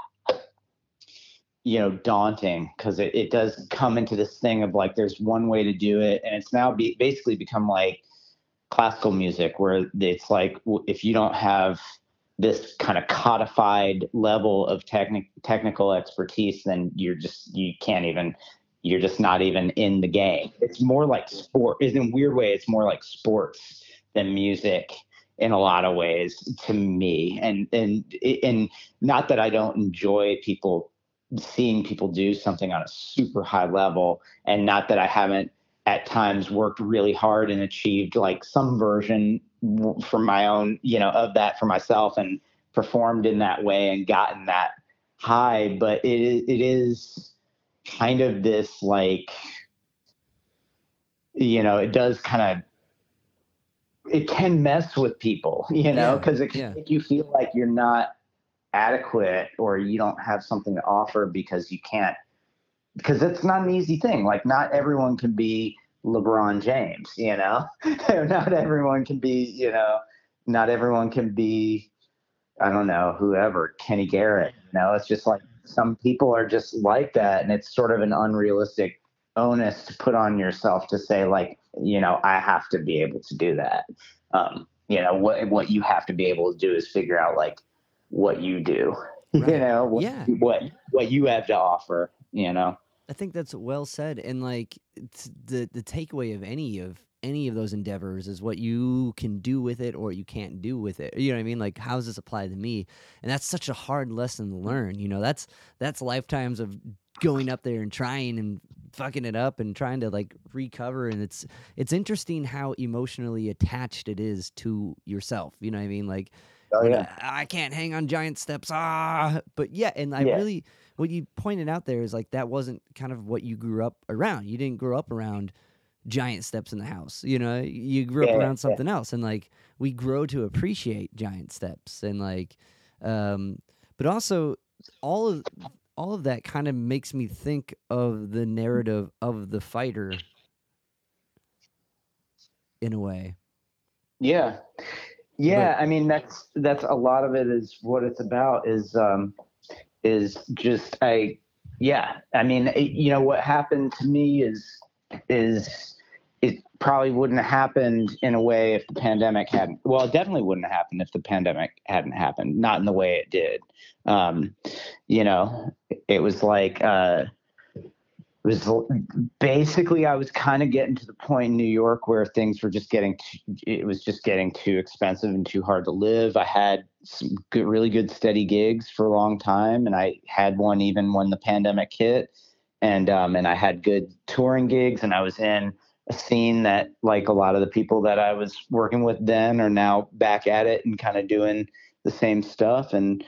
you know, daunting because it, it does come into this thing of like, there's one way to do it. And it's now be, basically become like, classical music where it's like if you don't have this kind of codified level of technic- technical expertise then you're just you can't even you're just not even in the game. It's more like sport in a weird way it's more like sports than music in a lot of ways to me. And and and not that I don't enjoy people seeing people do something on a super high level and not that I haven't at times worked really hard and achieved like some version for my own, you know, of that for myself and performed in that way and gotten that high. But it is, it is kind of this like, you know, it does kind of, it can mess with people, you know, Yeah, because it can yeah. make you feel like you're not adequate or you don't have something to offer because you can't because it's not an easy thing. Like not everyone can be LeBron James, you know. not everyone can be, you know, not everyone can be, I don't know, whoever, Kenny Garrett. You know, it's just like some people are just like that, and it's sort of an unrealistic onus to put on yourself to say like, you know, I have to be able to do that. Um, you know, what what you have to be able to do is figure out like what you do. Right. You know, what, Yeah. what what you have to offer. You know. I think that's well said, and like the the takeaway of any of any of those endeavors is what you can do with it or you can't do with it. You know what I mean? Like how does this apply to me? And that's such a hard lesson to learn. You know, that's that's lifetimes of going up there and trying and fucking it up and trying to like recover. And it's it's interesting how emotionally attached it is to yourself. You know what I mean? Like Oh yeah. I, I can't hang on giant steps. Ah, but yeah, and I Yeah. really what you pointed out there is like that wasn't kind of what you grew up around. You didn't grow up around giant steps in the house. You know, you grew up Yeah, around yeah. something else, and like we grow to appreciate giant steps, and like, um, but also all of all of that kind of makes me think of the narrative of the fighter in a way. Yeah. Yeah, I mean that's that's a lot of it is what it's about is um is just I yeah, I mean it, you know what happened to me is is it probably wouldn't have happened in a way if the pandemic hadn't. Well, it definitely wouldn't have happened if the pandemic hadn't happened. Not in the way it did. Um, you know, it was like uh, it was basically I was kind of getting to the point in New York where things were just getting too, it was just getting too expensive and too hard to live. I had some good, really good steady gigs for a long time, and I had one even when the pandemic hit, and um, and I had good touring gigs, and I was in a scene that like a lot of the people that I was working with then are now back at it and kind of doing the same stuff, and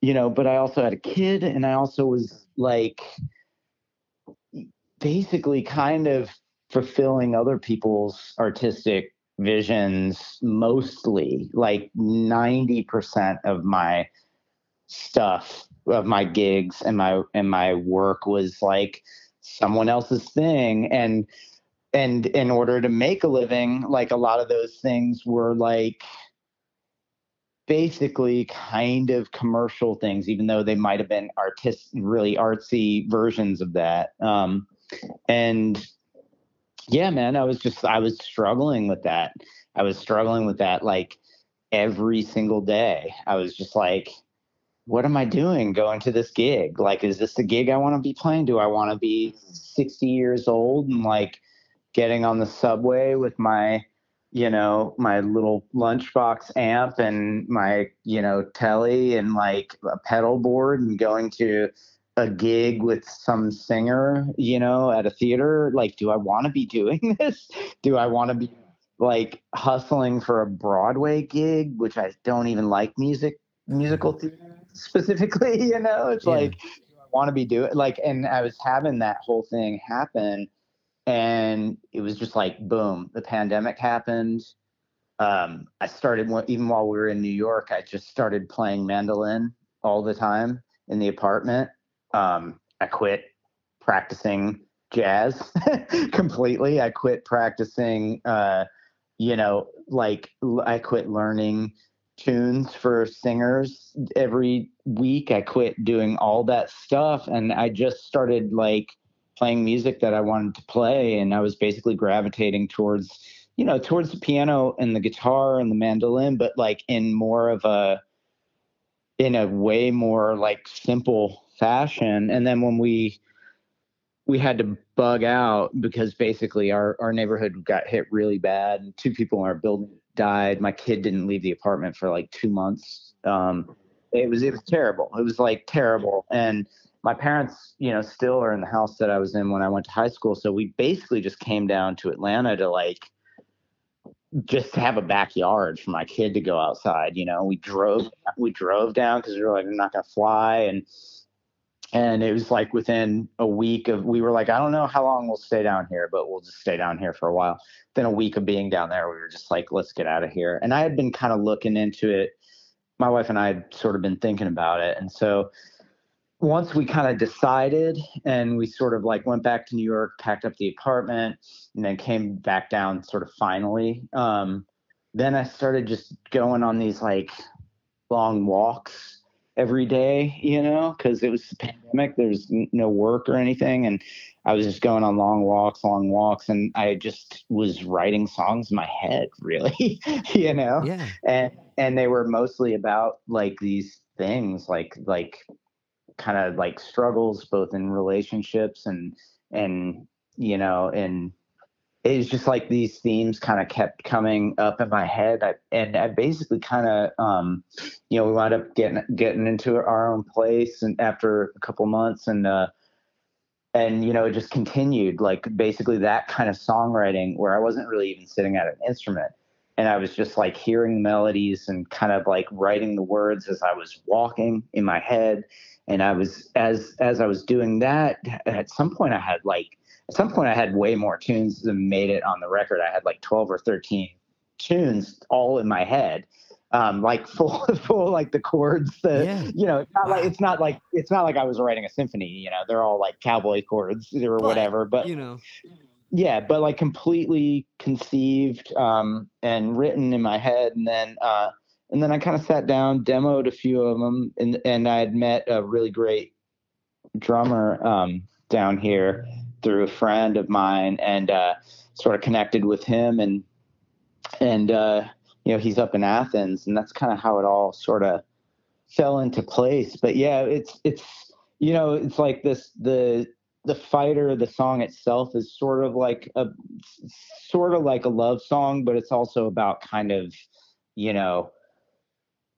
you know, but I also had a kid, and I also was like basically kind of fulfilling other people's artistic visions mostly like 90% of my stuff of my gigs and my and my work was like someone else's thing. And and in order to make a living like a lot of those things were like basically kind of commercial things even though they might have been artist really artsy versions of that. Um and yeah, man, I was just I was struggling with that. I was struggling with that like every single day. I was just like, what am I doing going to this gig? Like, is this the gig I want to be playing? Do I want to be 60 years old and like getting on the subway with my, you know, my little lunchbox amp and my, you know, telly and like a pedal board and going to a gig with some singer, you know, at a theater, like, do I want to be doing this? Do I want to be like hustling for a Broadway gig, which I don't even like music, musical theater specifically, you know? It's yeah. like, I want to be doing like, and I was having that whole thing happen. And it was just like, boom, the pandemic happened. Um, I started, even while we were in New York, I just started playing mandolin all the time in the apartment um, I quit practicing jazz completely. I quit practicing, uh, you know, like I quit learning tunes for singers every week. I quit doing all that stuff and I just started like playing music that I wanted to play. And I was basically gravitating towards, you know, towards the piano and the guitar and the mandolin, but like in more of a, in a way more like simple fashion. And then when we we had to bug out because basically our, our neighborhood got hit really bad and two people in our building died. My kid didn't leave the apartment for like two months. Um, it was it was terrible. It was like terrible. And my parents, you know, still are in the house that I was in when I went to high school. So we basically just came down to Atlanta to like just have a backyard for my kid to go outside. You know, we drove we drove down because we were like, we're not gonna fly and and it was like within a week of we were like i don't know how long we'll stay down here but we'll just stay down here for a while. Then a week of being down there we were just like let's get out of here. And i had been kind of looking into it. My wife and i had sort of been thinking about it. And so once we kind of decided and we sort of like went back to new york packed up the apartment and then came back down sort of finally um, then i started just going on these like long walks every day, you know, because it was the pandemic. There's no work or anything, and I was just going on long walks, long walks, and I just was writing songs in my head, really, you know. Yeah. And and they were mostly about like these things, like like kind of like struggles, both in relationships and and you know and it was just like these themes kind of kept coming up in my head. I, and i basically kind of um, you know we wound up getting getting into our own place and after a couple months and uh and you know it just continued like basically that kind of songwriting where i wasn't really even sitting at an instrument. And i was just like hearing melodies and kind of like writing the words as i was walking in my head. And i was as as i was doing that at some point i had like at some point I had way more tunes than made it on the record. I had like 12 or 13 tunes all in my head. Um, like full, full, like the chords. The yeah. you know, it's not wow. like it's not like it's not like I was writing a symphony. You know, they're all like cowboy chords or but, whatever. But you know, yeah, but like completely conceived um, and written in my head, and then uh, and then I kind of sat down, demoed a few of them, and and I had met a really great drummer um, down here through a friend of mine and uh, sort of connected with him and and uh, you know he's up in Athens and that's kind of how it all sort of fell into place. But yeah, it's it's you know it's like this the the fighter the song itself is sort of like a sort of like a love song but it's also about kind of you know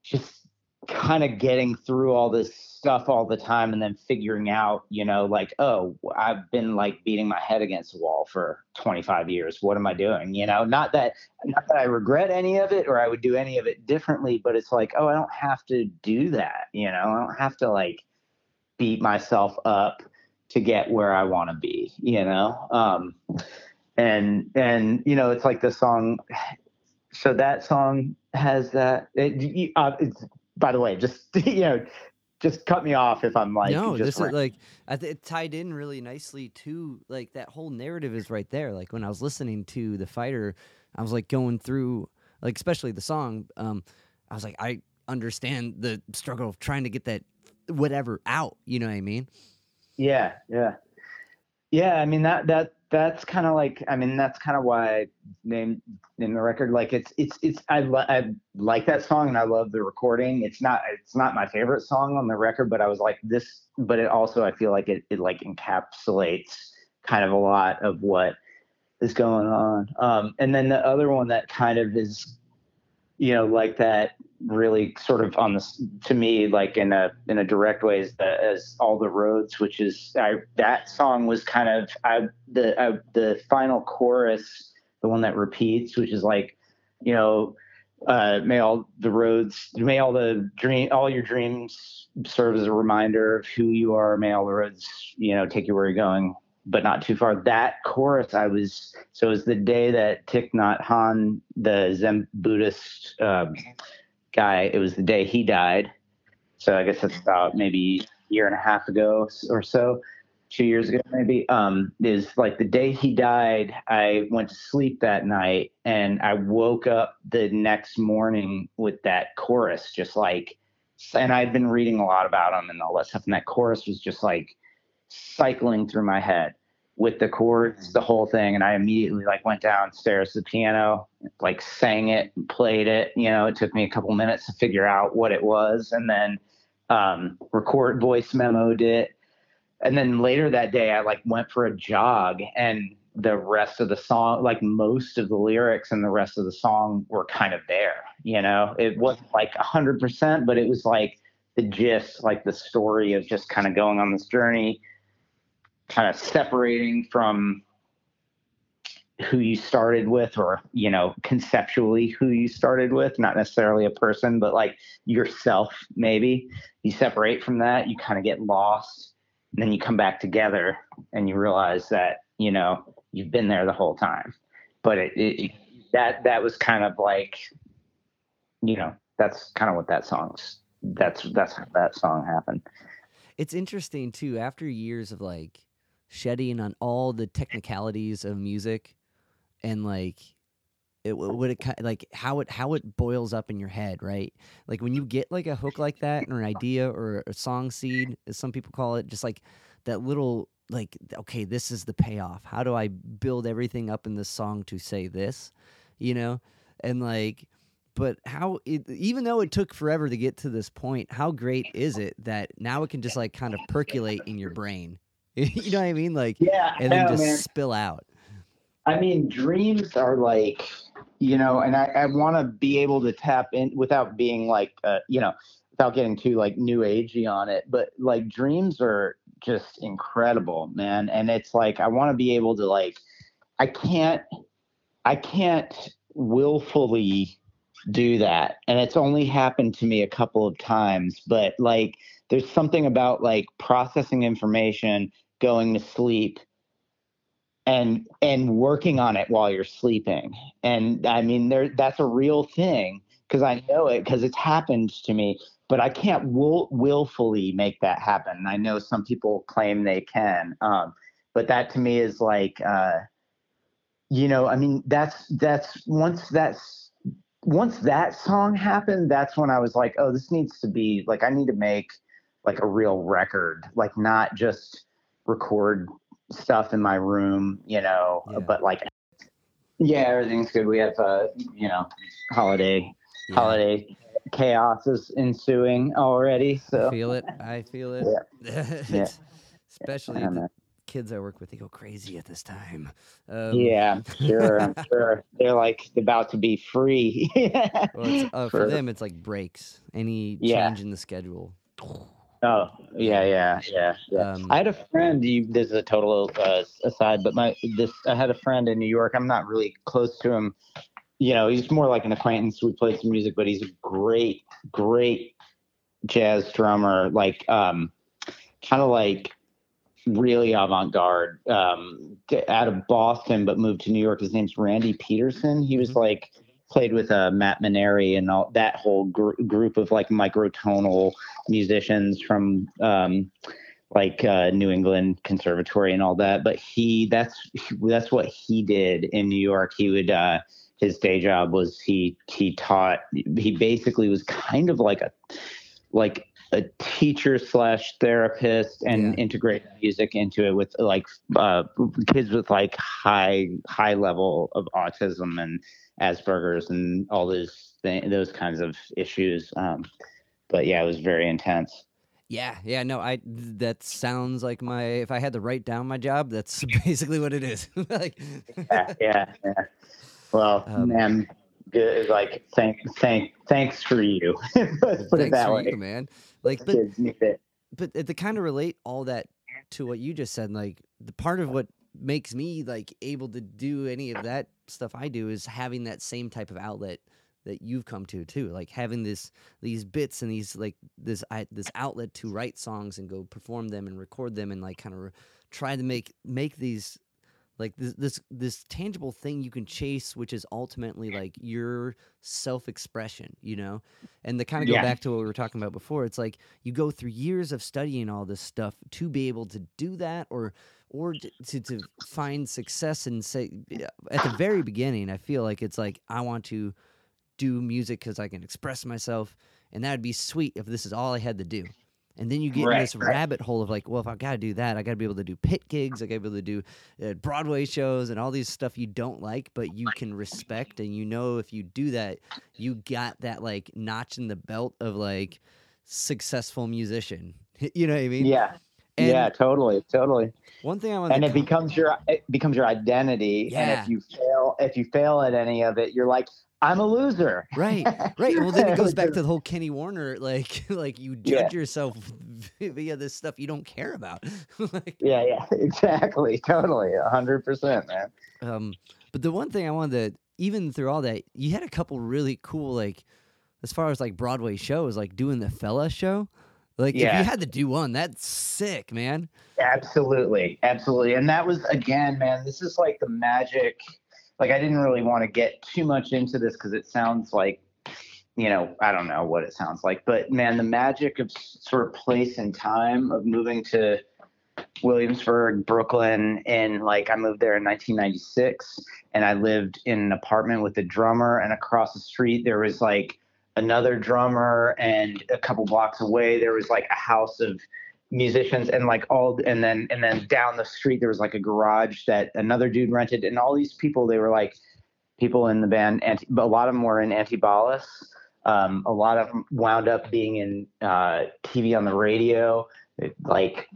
just kind of getting through all this stuff all the time and then figuring out you know like oh i've been like beating my head against the wall for 25 years what am i doing you know not that not that i regret any of it or i would do any of it differently but it's like oh i don't have to do that you know i don't have to like beat myself up to get where I want to be, you know? Um, and, and, you know, it's like the song. So that song has that, it, uh, it's, by the way, just, you know, just cut me off if I'm like, no, this is like, I th- it tied in really nicely to like that whole narrative is right there. Like when I was listening to the fighter, I was like going through, like, especially the song, um, I was like, I understand the struggle of trying to get that whatever out, you know what I mean? Yeah, yeah, yeah. I mean that that that's kind of like I mean that's kind of why I named in the record. Like it's it's it's I I like that song and I love the recording. It's not it's not my favorite song on the record, but I was like this. But it also I feel like it it like encapsulates kind of a lot of what is going on. Um, and then the other one that kind of is you know like that really sort of on this to me like in a in a direct way as, the, as all the roads which is I, that song was kind of I, the I, the final chorus the one that repeats which is like you know uh, may all the roads may all the dream all your dreams serve as a reminder of who you are. May all the roads you know take you where you're going but not too far. That chorus, I was so it was the day that Thich Nhat Hanh, the Zen Buddhist um, guy, it was the day he died. So I guess that's about maybe a year and a half ago or so, two years ago maybe. Um, is like the day he died. I went to sleep that night and I woke up the next morning with that chorus, just like. And I'd been reading a lot about him and all that stuff, and that chorus was just like cycling through my head with the chords, the whole thing. And I immediately like went downstairs to the piano, like sang it, and played it. You know, it took me a couple minutes to figure out what it was, and then um, record voice memoed it. And then later that day, I like went for a jog, and the rest of the song, like most of the lyrics and the rest of the song, were kind of there. You know, it wasn't like a hundred percent, but it was like the gist, like the story of just kind of going on this journey kind of separating from who you started with or you know conceptually who you started with not necessarily a person but like yourself maybe. You separate from that you kind of get lost and then you come back together and you realize that you know you've been there the whole time. But it, it that that was kind of like you know that's kind of what that song's that's that's how that song happened. It's interesting too after years of like shedding on all the technicalities of music and like it would it like how it how it boils up in your head right? Like when you get like a hook like that or an idea or a song seed as some people call it just like that little like okay this is the payoff. How do i build everything up in this song to say this? You know? And like but how it, even though it took forever to get to this point how great is it that now it can just like kind of percolate in your brain you know what I mean? Like, yeah, and then yeah, just man. spill out. I mean, dreams are like, you know, and I, I want to be able to tap in without being like, uh, you know, without getting too like new agey on it. But like, dreams are just incredible, man. And it's like, I want to be able to like, I can't, I can't willfully do that. And it's only happened to me a couple of times, but like, there's something about like processing information going to sleep and and working on it while you're sleeping. And i mean there that's a real thing because i know it because it's happened to me but i can't will, willfully make that happen. I know some people claim they can um, but that to me is like uh, you know i mean that's that's once that's once that song happened that's when i was like oh this needs to be like i need to make like a real record. Like not just record stuff in my room, you know, Yeah. but like, yeah, everything's good. We have, uh, you know, holiday, Yeah. holiday chaos is ensuing already. So I feel it. I feel it. Especially Yeah, the kids I work with, they go crazy at this time. Um, yeah, I'm sure. I'm sure they're like about to be free. Well, it's, uh, for For- them, it's like breaks. Any Yeah. change in the schedule. Oh, yeah, yeah, yeah, yeah. Um, I had a friend. You, this is a total uh, aside, but my this I had a friend in New York. I'm not really close to him. You know, he's more like an acquaintance. We played some music, but he's a great, great jazz drummer. Like, um, kind of like really avant-garde. Um, out of Boston, but moved to New York. His name's Randy Peterson. He was Mhm. like played with uh, Matt Maneri and all that whole gr- group of like microtonal musicians from um, like uh, New England Conservatory and all that. But he that's that's what he did in New York. He would uh, his day job was he he taught he basically was kind of like a like a teacher slash therapist and Yeah. integrated music into it with like uh, kids with like high high level of autism and Asperger's and all those th- those kinds of issues. Um, but yeah, it was very intense. Yeah, yeah, no, I that sounds like my if I had to write down my job, that's basically what it is. like Yeah, yeah, yeah. Well, Um, man, good. Like, thank, thank, thanks for you. Put it that way. you, man. Like but but to kind of relate all that to what you just said, like the part of what makes me like able to do any of that stuff I do is having that same type of outlet that you've come to too, like having this these bits and these like this I, this outlet to write songs and go perform them and record them and like kind of try to make make these like this this this tangible thing you can chase which is ultimately like your self-expression you know and to kind of go Yeah. back to what we were talking about before it's like you go through years of studying all this stuff to be able to do that or or to to find success and say at the very beginning i feel like it's like i want to do music because i can express myself and that would be sweet if this is all i had to do. And then you get in this right. rabbit hole of like well if i gotta do that i gotta be able to do pit gigs i gotta be able to do uh, broadway shows and all these stuff you don't like but you can respect and you know if you do that you got that like notch in the belt of like successful musician. You know what i mean? Yeah, and yeah, totally, totally. one thing i want And to it becomes your it becomes your identity. Yeah. And if you fail, if you fail at any of it, you're like, I'm a loser. Right, right. Well, then it goes back to the whole Kenny Werner, like, like you Yeah. judge yourself via this stuff you don't care about. like, Yeah, yeah, exactly, totally, a hundred percent, man. um, but the one thing I wanted to, even through all that, you had a couple really cool, like, as far as like Broadway shows, like doing the Fela show. Like, if you had to do one, that's sick, man. Absolutely, absolutely. And that was again, man, this is like the magic. Like I didn't really want to get too much into this because it sounds like, you know, I don't know what it sounds like, but man, the magic of sort of place and time of moving to Williamsburg, Brooklyn, and like I moved there in 1996, and I lived in an apartment with a drummer, and across the street there was like another drummer, and a couple blocks away there was like a house of musicians and like all and then and then down the street there was like a garage that another dude rented and all these people they were like people in the band but a lot of them were in antibalas. Um, a lot of them wound up being in uh, tv on the radio like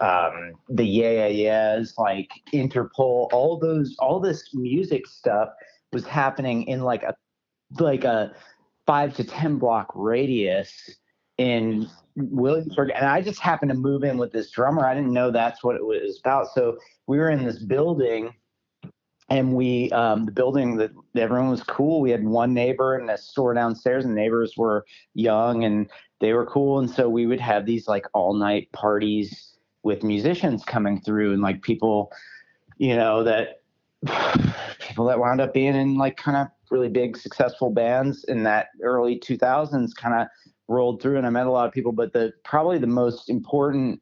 um, the yeah yeah yeahs like interpol all those all this music stuff was happening in like a like a five to ten block radius in Williamsburg, and I just happened to move in with this drummer. I didn't know that's what it was about. So we were in this building, and we um, the building that everyone was cool. We had one neighbor and a store downstairs, and neighbors were young and they were cool. And so we would have these like all night parties with musicians coming through, and like people, you know, that people that wound up being in like kind of really big successful bands in that early 2000s kind of rolled through and I met a lot of people, but the probably the most important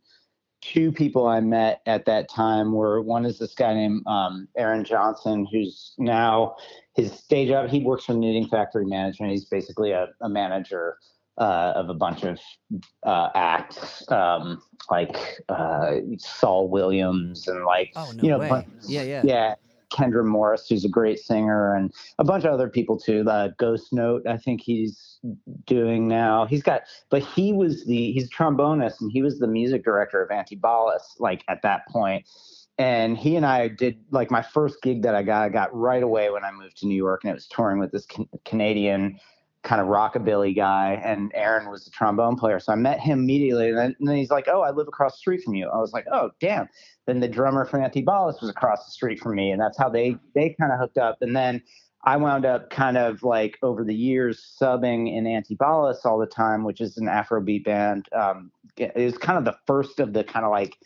two people I met at that time were one is this guy named um, Aaron Johnson, who's now his day job. He works for Knitting Factory Management. He's basically a, a manager uh, of a bunch of uh, acts um, like uh, Saul Williams and like Oh no you know way. bunch- Yeah, yeah. yeah Kendra Morris who's a great singer and a bunch of other people too uh, Ghost Note I think he's doing now he's got but he was the he's a trombonist and he was the music director of Antibalas like at that point. point and he and I did like my first gig that I got I got right away when I moved to New York and it was touring with this can- Canadian kind of rockabilly guy and Aaron was the trombone player. So I met him immediately and then, and then he's like oh I live across the street from you. I was like oh damn. Then the drummer for Antibalas was across the street from me and that's how they they kind of hooked up. And then I wound up kind of like over the years subbing in Antibalas all the time which is an Afrobeat band um, it was kind of the first of the kind of like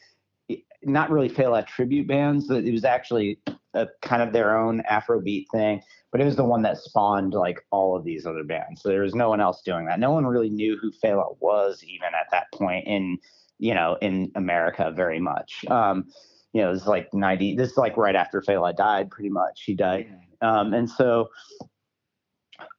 not really Fela tribute bands. but It was actually a kind of their own Afrobeat thing, but it was the one that spawned like all of these other bands. So there was no one else doing that. No one really knew who Fela was even at that point in you know in America very much. Um, you know, it was like ninety. This is like right after Fela died, pretty much. He died, um, and so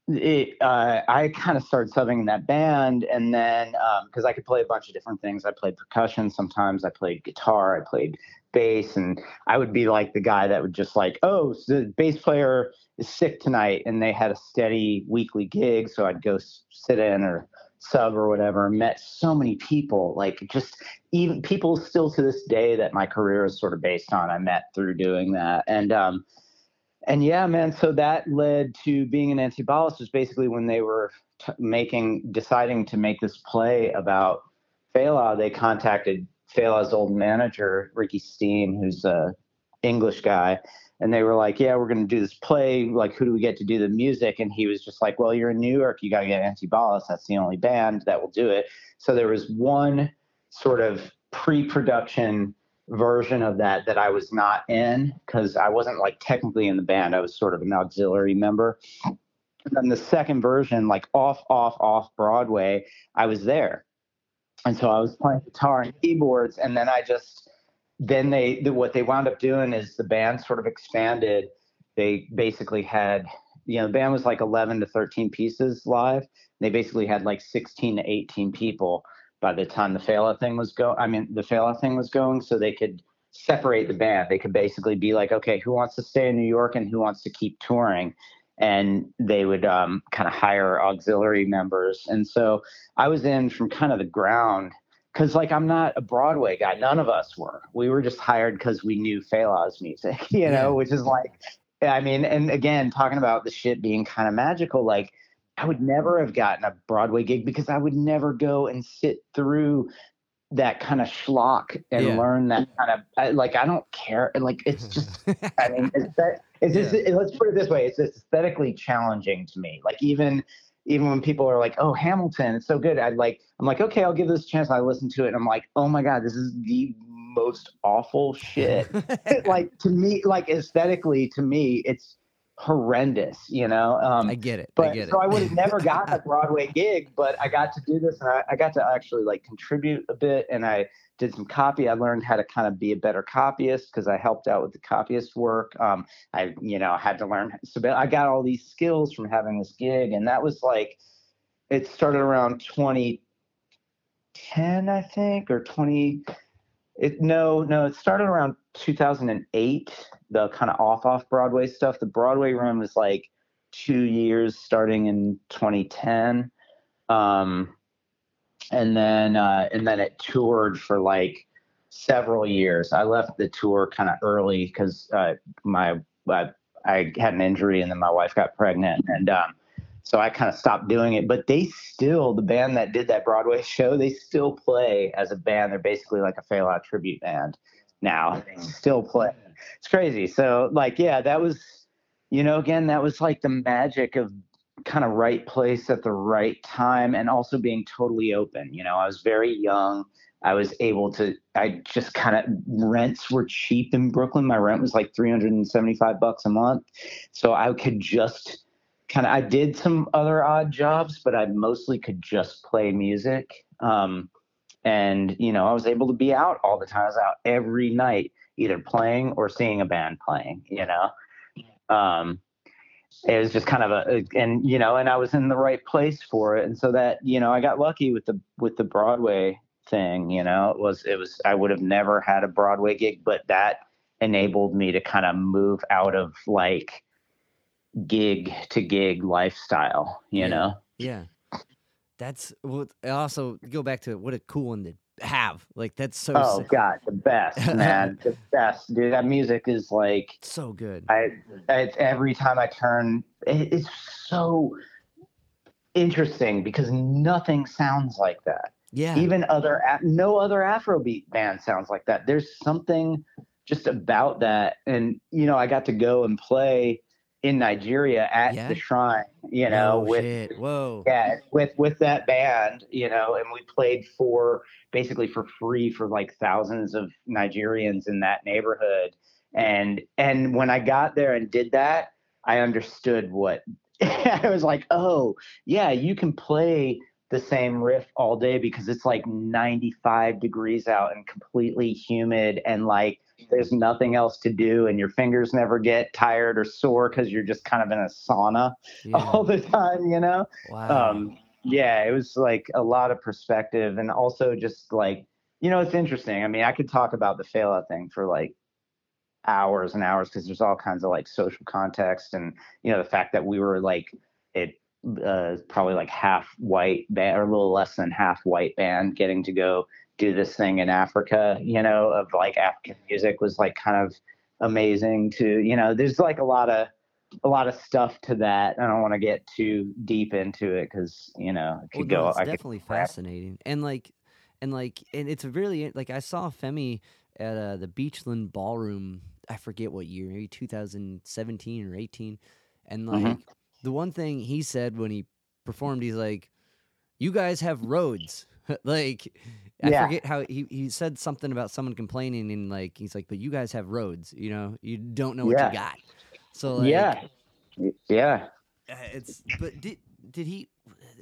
it, uh, I kind of started subbing in that band, and then because I could play a bunch of different things, I played percussion. Sometimes I played guitar. I played bass, and I would be like the guy that would just like, oh, so the bass player is sick tonight, and they had a steady weekly gig, so I'd go sit in or sub or whatever. Met so many people, like just even people still to this day that my career is sort of based on. I met through doing that, and um, and yeah, man. So that led to being an Antibalas was basically when they were t- making, deciding to make this play about Fela. They contacted Fela's old manager, Rikki Stein, who's a English guy, and they were like, "Yeah, we're going to do this play. Like, who do we get to do the music?" And he was just like, "Well, you're in New York. You got to get Antibalas. That's the only band that will do it." So there was one sort of pre-production version of that that I was not in because I wasn't like technically in the band. I was sort of an auxiliary member. And then the second version, like off, off, off Broadway, I was there. And so I was playing guitar and keyboards. And then I just, then they, the, what they wound up doing is the band sort of expanded. They basically had, you know, the band was like 11 to 13 pieces live. They basically had like 16 to 18 people by the time the Fela thing was go I mean the Fela thing was going so they could separate the band. They could basically be like, okay, who wants to stay in New York and who wants to keep touring? And they would um, kind of hire auxiliary members. And so I was in from kind of the ground because like I'm not a Broadway guy. None of us were. We were just hired because we knew Fela's music, you know, Yeah. which is like I mean, and again, talking about the shit being kind of magical, like I would never have gotten a Broadway gig because I would never go and sit through that kind of schlock and Yeah. learn that kind of I, like I don't care. And like it's just I mean it's that it's just, let's put it this way, it's aesthetically challenging to me. Like even even when people are like, "Oh, Hamilton, it's so good," I'd like I'm like, "Okay, I'll give this a chance." I listen to it and I'm like, "Oh my god, this is the most awful shit." like to me, like aesthetically to me, it's horrendous, you know. Um, I get it. but I get so it. I would have never gotten a Broadway gig, but I got to do this and I, I got to actually like contribute a bit and I did some copy. I learned how to kind of be a better copyist because I helped out with the copyist work. Um, I, you know, had to learn. So I got all these skills from having this gig, and that was like, it started around 2010, I think, or 20. It no, no, it started around 2008. The kind of off off Broadway stuff. The Broadway run was like two years, starting in 2010. Um, and then uh, and then it toured for like several years. I left the tour kind of early because uh, my I, I had an injury and then my wife got pregnant and um, so I kind of stopped doing it. But they still the band that did that Broadway show they still play as a band. They're basically like a Fela tribute band now. They still play. It's crazy. So like yeah, that was you know again that was like the magic of kind of right place at the right time and also being totally open. You know, I was very young. I was able to, I just kind of, rents were cheap in Brooklyn. My rent was like 375 bucks a month. So I could just kind of, I did some other odd jobs, but I mostly could just play music. Um, and, you know, I was able to be out all the time. I was out every night, either playing or seeing a band playing, you know? Um, it was just kind of a and you know and i was in the right place for it and so that you know i got lucky with the with the broadway thing you know it was it was i would have never had a broadway gig but that enabled me to kind of move out of like gig to gig lifestyle you Yeah. know Yeah. That's well. Also, go back to what a cool one to have. Like that's so oh sick- god the best man the best dude that music is like so good. I, it's every time I turn, it, it's so interesting because nothing sounds like that. yeah. Even other, no other Afrobeat band sounds like that. There's something just about that, and you know, I got to go and play in Nigeria at Yeah? the Shrine. You know, oh, with shit. Whoa. yeah, with with that band, you know, and we played for basically for free for like thousands of Nigerians in that neighborhood. And and when I got there and did that, I understood what I was like, oh, yeah, you can play the same riff all day because it's like 95 degrees out and completely humid and like there's nothing else to do and your fingers never get tired or sore because you're just kind of in a sauna Yeah. all the time, you know? wow. um yeah it was like a lot of perspective and also just like you know it's interesting i mean i could talk about the Fela thing for like hours and hours because there's all kinds of like social context and you know the fact that we were like it uh probably like half white band or a little less than half white band getting to go do this thing in africa you know of like african music was like kind of amazing to you know there's like a lot of a lot of stuff to that. I don't want to get too deep into it because you know it Well, could no, go. it's I could definitely crap. fascinating, and like, and like, and it's really like I saw Femi at uh, the Beachland Ballroom. I forget what year, maybe 2017 or 18, and like Mhm. The one thing he said when he performed, he's like, "You guys have roads." like, I Yeah. forget how he he said something about someone complaining, and like he's like, "But you guys have roads. You know, you don't know what Yeah. you got." So like, yeah, yeah, uh, it's but did did he?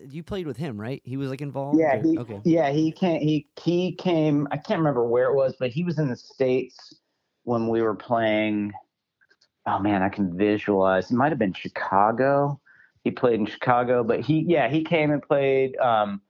You played with him, right? He was like involved. yeah. or- He, okay. yeah, he came. He he came. I can't remember where it was, but he was in the states when we were playing. Oh man, I can visualize. It might have been Chicago. He played in Chicago, but he yeah he came and played. Um,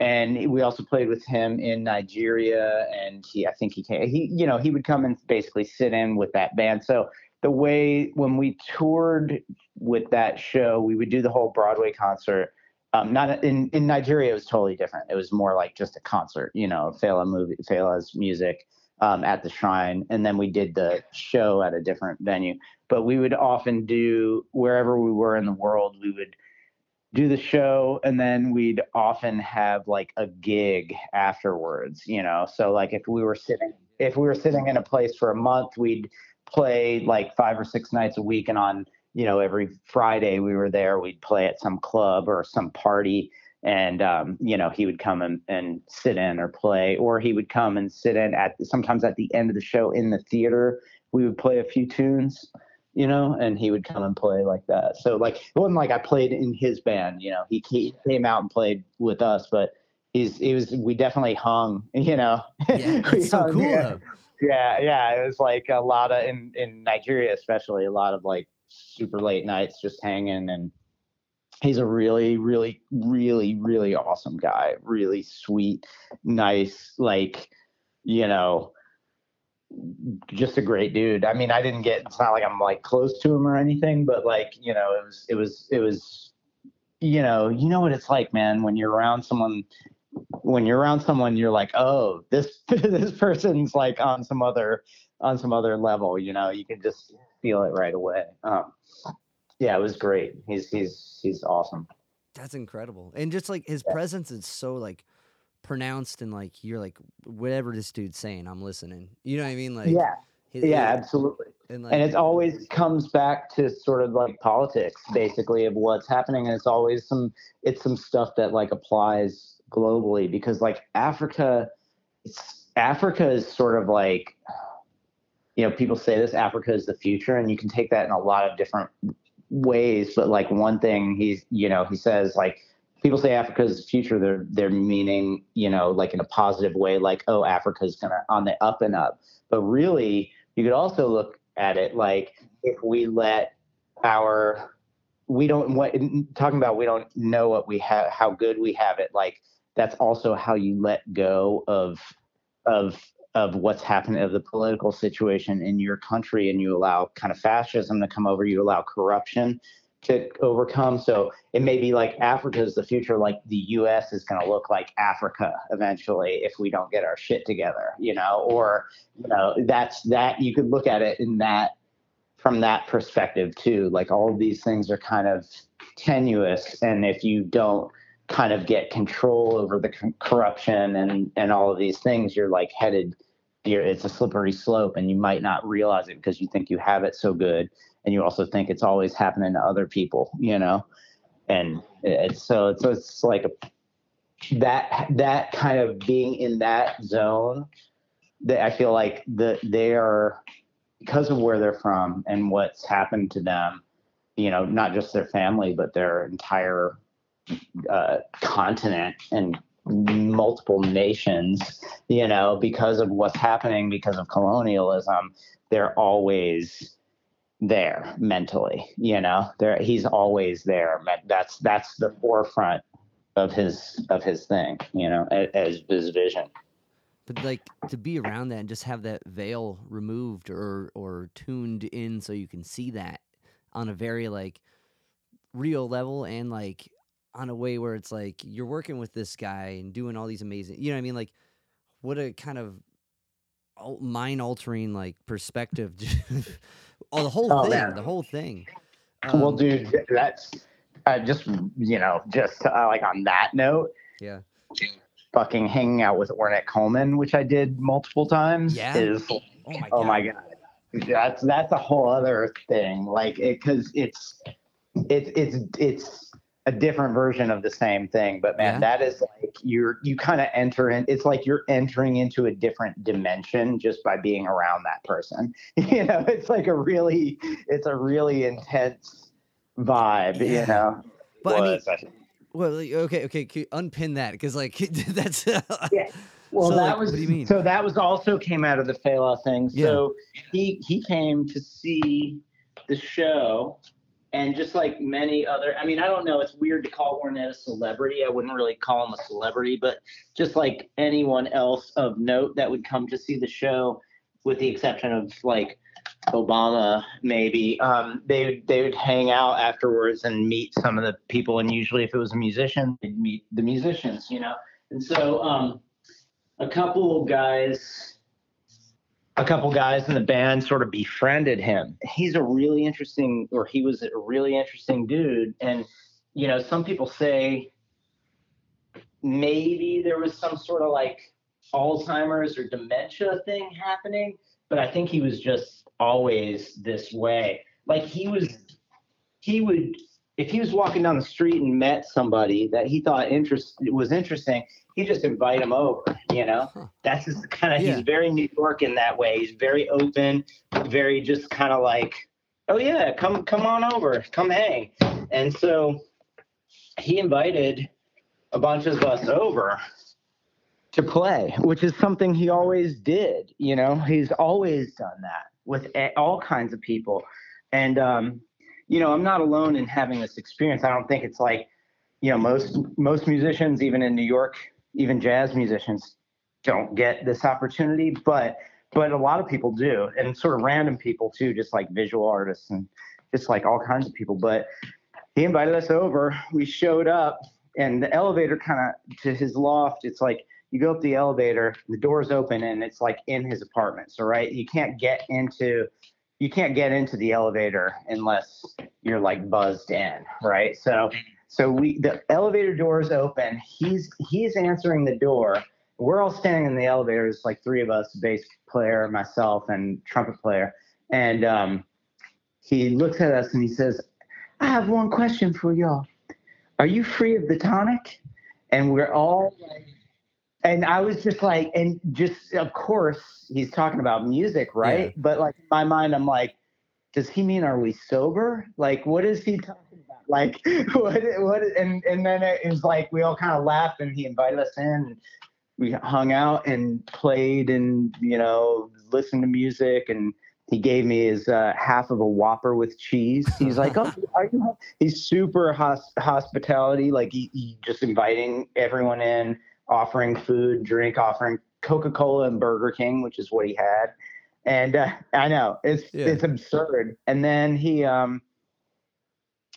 and we also played with him in Nigeria, and he I think he came. He you know he would come and basically sit in with that band. So the way when we toured with that show, we would do the whole Broadway concert. Um, not in in Nigeria, it was totally different. It was more like just a concert, you know, Fela movie, Fela's music um, at the Shrine, and then we did the show at a different venue. But we would often do wherever we were in the world, we would do the show, and then we'd often have like a gig afterwards, you know. So like if we were sitting if we were sitting in a place for a month, we'd play like five or six nights a week, and on you know every Friday we were there, we'd play at some club or some party, and um, you know he would come and, and sit in or play, or he would come and sit in at sometimes at the end of the show in the theater. We would play a few tunes, you know, and he would come and play like that. So like it wasn't like I played in his band, you know. He, he came out and played with us, but he's it was we definitely hung, you know. Yeah, We so hung, cool yeah. Yeah, yeah, it was like a lot of in in Nigeria, especially a lot of like super late nights just hanging. And he's a really, really, really, really awesome guy. Really sweet, nice, like you know, just a great dude. I mean, I didn't get. It's not like I'm like close to him or anything, but like you know, it was, it was, it was, you know, you know what it's like, man, when you're around someone when you're around someone you're like oh this this person's like on some other on some other level you know you can just feel it right away um yeah it was great. He's he's he's awesome. That's incredible. And just like his presence is so like pronounced and like you're like whatever this dude's saying, I'm listening. You know what I mean? Like yeah. his- yeah. absolutely. And like and it always comes back to sort of like politics basically of what's happening. And it's always some it's some stuff that like applies globally because like africa it's africa is sort of like you know people say this africa is the future and you can take that in a lot of different ways but like one thing he's you know he says like people say africa is the future they're they're meaning you know like in a positive way like oh africa's gonna on the up and up. But really you could also look at it like if we let our we don't what talking about we don't know what we have how good we have it like that's also how you let go of of of what's happening of the political situation in your country and you allow kind of fascism to come over you allow corruption to overcome. So it may be like africa is the future like the us is going to look like africa eventually if we don't get our shit together you know? Or you know that's that you could look at it in that from that perspective too. Like all of these things are kind of tenuous and if you don't kind of get control over the corruption and and all of these things you're like headed it's a slippery slope and you might not realize it because you think you have it so good and you also think it's always happening to other people you know? And it's so it's, it's like a, that that kind of being in that zone that i feel like the they are because of where they're from and what's happened to them you know not just their family but their entire uh, continent and multiple nations, you know, because of what's happening because of colonialism, they're always there mentally, you know. There he's always there. That's that's the forefront of his of his thing, you know, as his vision. But like to be around that and just have that veil removed or or tuned in so you can see that on a very like real level and like on a way where it's like you're working with this guy and doing all these amazing, you know what I mean? Like, what a kind of mind altering like perspective. oh, the whole oh, thing, man. the whole thing. Um, well, dude, that's uh, just you know, just uh, like on that note. Yeah. Fucking hanging out with Ornette Coleman, which I did multiple times. Yeah. Is oh my god. Oh my god. That's that's a whole other thing. Like it because it's it's it's it's a different version of the same thing but man yeah. that is like you're you kind of enter in it's like you're entering into a different dimension just by being around that person you know it's like a really it's a really intense vibe yeah. you know but was, I mean, well okay okay unpin that because like that's yeah well so, that like, was what do you mean? so that was also came out of the Fela thing yeah. so he he came to see the show and just like many other i mean i don't know it's weird to call Ornette a celebrity. I wouldn't really call him a celebrity but just like anyone else of note that would come to see the show with the exception of like obama maybe um, they they would hang out afterwards and meet some of the people. And usually if it was a musician they'd meet the musicians you know? And so um, a couple of guys a couple guys in the band sort of befriended him. He's a really interesting, or he was a really interesting dude. And, you know, some people say maybe there was some sort of like Alzheimer's or dementia thing happening, but I think he was just always this way. Like he was, he would, if he was walking down the street and met somebody that he thought interest was interesting, he just invite him over. You know, huh. that's just kind of yeah. he's very New York in that way. He's very open, very just kind of like, oh yeah, come come on over, come hang. And so he invited a bunch of us over to play, which is something he always did. You know, he's always done that with all kinds of people. And um, you know, I'm not alone in having this experience. I don't think it's like, you know, most most musicians, even in New York, even jazz musicians don't get this opportunity, but but a lot of people do, and sort of random people too, just like visual artists and just like all kinds of people. But he invited us over. We showed up, and the elevator kind of to his loft. It's like you go up the elevator, the doors open, and it's like in his apartment. So right, you can't get into you can't get into the elevator unless you're like buzzed in, right? So so we the elevator doors open. He's he's answering the door. We're all standing in the elevator. It's like three of us: bass player, myself, and trumpet player. And um, he looks at us and he says, "I have one question for y'all. Are you free of the tonic?" And we're all like, and I was just like, and just of course he's talking about music, right? Yeah. But like in my mind, I'm like, does he mean are we sober? Like, what is he talking? About? Like what? What? And and then it was like we all kind of laughed, and he invited us in. And we hung out and played, and you know, listened to music, and he gave me his uh, half of a Whopper with cheese. He's like, "Oh, are you?" He's super hosp- hospitality, like he, he just inviting everyone in, offering food, drink, offering Coca Cola and Burger King, which is what he had. And uh, I know it's Yeah. it's absurd. And then he, um,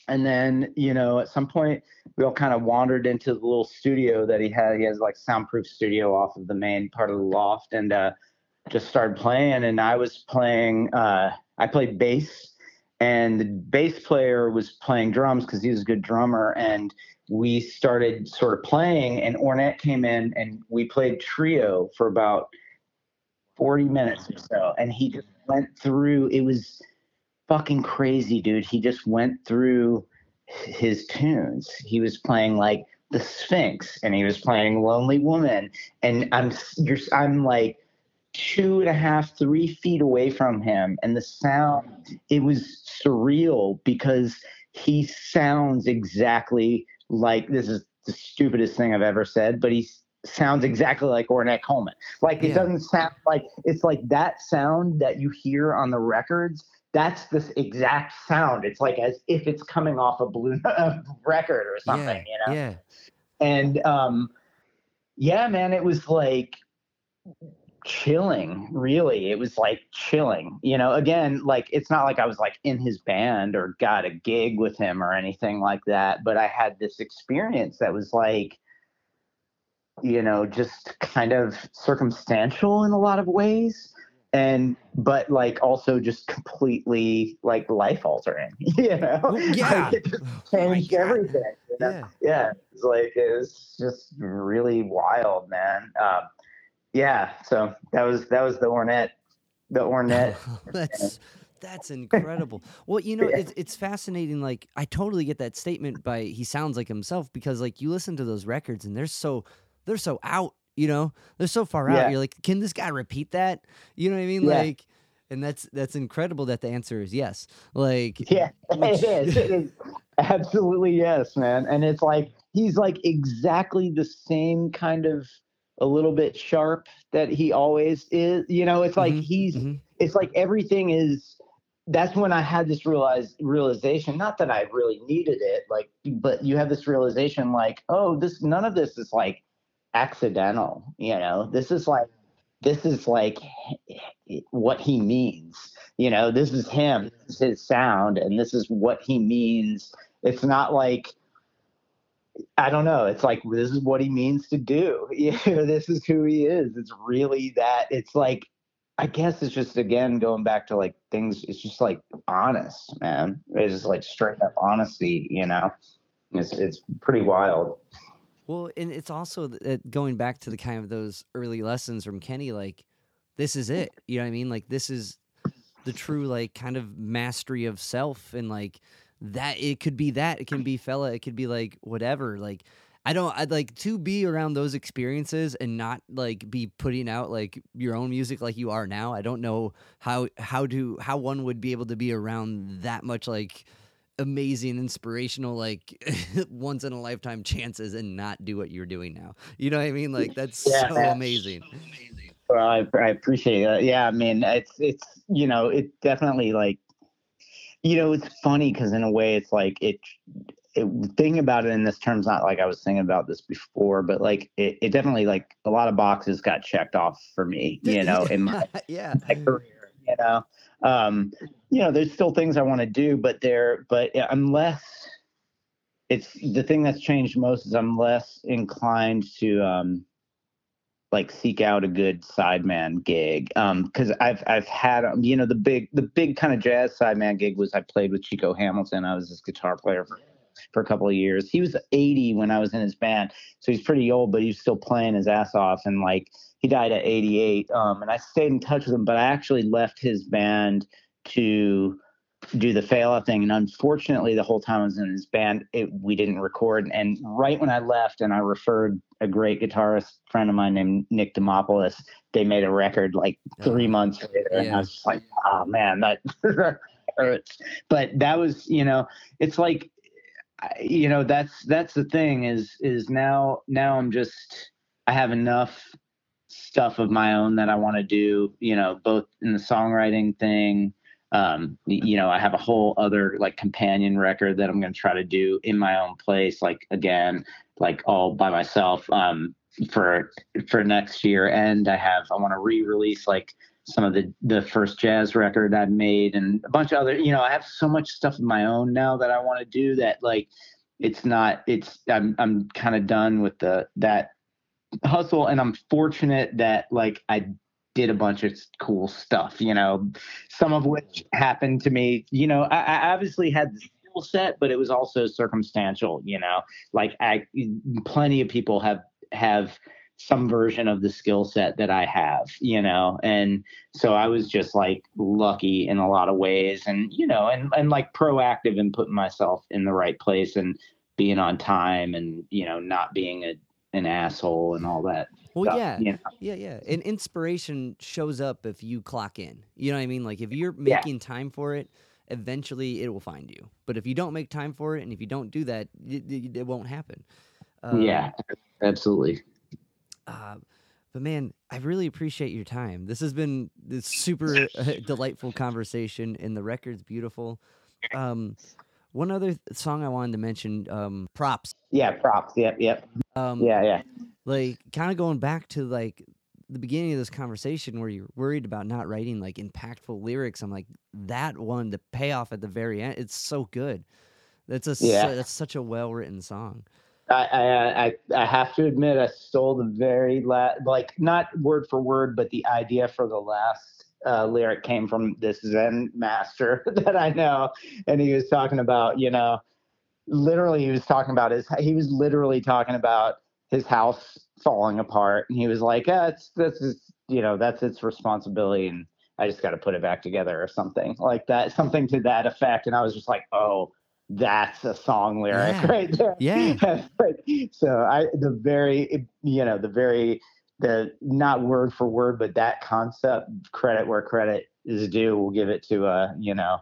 and then you know, at some point we all kind of wandered into the little studio that he had. He has like soundproof studio off of the main part of the loft, and uh, just started playing. And I was playing. Uh, I played bass, and the bass player was playing drums because he was a good drummer. And we started sort of playing, and Ornette came in, and we played trio for about forty minutes or so. And he just went through. It was fucking crazy, dude. He just went through his tunes. He was playing like the Sphinx, and he was playing Lonely Woman, and I'm I'm like two and a half, three feet away from him, and the sound it was surreal because he sounds exactly like this is the stupidest thing I've ever said, but he sounds exactly like Ornette Coleman. Like it Yeah. doesn't sound like it's like that sound that you hear on the records. That's this exact sound. It's like as if it's coming off a blue record or something, yeah, you know. yeah. And um, yeah, man, it was like chilling. Really, it was like chilling. You know, again, like it's not like I was like in his band or got a gig with him or anything like that, but I had this experience that was like you know, just kind of circumstantial in a lot of ways. And but like also just completely like life altering, you know? Well, yeah. Like, it just Oh changed God. everything. You know? Yeah. yeah, it's like it was just really wild, man. Um, yeah, so that was that was the Ornette, the Ornette. that's that's incredible. Well, you know, Yeah. it's it's fascinating. Like, I totally get that statement by he sounds like himself because, like, you listen to those records and they're so they're so out. You know, they're so far out. Yeah. You're like, can this guy repeat that? You know what I mean? Yeah. Like, and that's that's incredible that the answer is yes. Like, Yeah, it is. It is absolutely yes, man. And it's like he's like exactly the same kind of a little bit sharp that he always is. You know, it's like Mhm, he's mhm. it's like everything is that's when I had this realize realization, not that I really needed it, like but you have this realization like, oh, this none of this is like accidental, you know. This is like this is like what he means. You know, this is him, this is his sound, and this is what he means. It's not like I don't know. It's like this is what he means to do. This is who he is. It's really that. It's like I guess it's just again going back to like things. It's just like honest, man. It's just like straight up honesty. You know, it's it's pretty wild. Well, and it's also going back to the kind of those early lessons from Kenny, like this is it. You know what I mean? Like this is the true like kind of mastery of self and like that it could be that it can be Fela it could be like whatever like i don't i'd like to be around those experiences and not like be putting out like your own music like you are now i don't know how how to how one would be able to be around that much like amazing inspirational like once in a lifetime chances and not do what you're doing now you know what i mean like that's Yeah, so man. amazing Well, I, I appreciate that. Yeah, I mean, it's it's you know, it definitely like, you know, it's funny because in a way, it's like it. It, thinking about it in this terms, not like I was thinking about this before, but like it, it definitely like a lot of boxes got checked off for me, you know, in my yeah my career you know um you know there's still things i want to do but there but yeah, i'm less it's the thing that's changed most is i'm less inclined to um like seek out a good sideman gig. Um because i've i've had um, you know the big the big kind of jazz sideman gig was i played with chico hamilton. I was his guitar player for for a couple of years. He was 80 when i was in his band so he's pretty old but he's still playing his ass off and like he died at 88 um, and i stayed in touch with him but i actually left his band to do the Fela thing and unfortunately the whole time i was in his band it, we didn't record. And right when i left and i referred a great guitarist friend of mine named nick demopoulos they made a record like three oh. months later and i was just like oh man that hurts. But that was you know it's like you know that's that's the thing is is now now i'm just i have enough stuff of my own that I want to do, you know, both in the songwriting thing. Um, you know, I have a whole other like companion record that I'm going to try to do in my own place, like again, like all by myself um, for for next year. And I have I want to re-release like some of the the first jazz record I've made and a bunch of other. You know, I have so much stuff of my own now that I want to do that like it's not it's I'm I'm kind of done with the that hustle and I'm fortunate that like I did a bunch of cool stuff, you know, some of which happened to me, you know, I, I obviously had the skill set, but it was also circumstantial, you know, like I, plenty of people have, have some version of the skill set that I have, you know, and so I was just like lucky in a lot of ways and, you know, and, and like proactive in putting myself in the right place and being on time and, you know, not being a, an asshole and all that. Well, stuff, yeah, you know? yeah, yeah. And inspiration shows up if you clock in. You know what I mean? Like if you're Yeah. making time for it, eventually it will find you. But if you don't make time for it, and if you don't do that, it, it, it won't happen. Um, yeah, absolutely. Uh, but man, I really appreciate your time. This has been this super uh, delightful conversation, and the record's beautiful. Um, one other th- song I wanted to mention, um, props. Yeah, props. Yep, yep. Um, Yeah, yeah. like kind of going back to like the beginning of this conversation where you're worried about not writing like impactful lyrics i'm like that one the payoff at the very end it's so good that's a Yeah. that's such a well written song I, I I I have to admit I stole the very last, like not word for word, but the idea for the last uh, lyric came from this Zen master that I know, and he was talking about, you know, literally he was talking about his, he was literally talking about his house falling apart, and he was like, yeah, it's this is, you know, that's its responsibility, and I just got to put it back together or something like that, something to that effect, and I was just like, oh. That's a song lyric Yeah. right there. Yeah. So I the very you know the very the not word for word but that concept credit where credit is due we'll give it to uh you know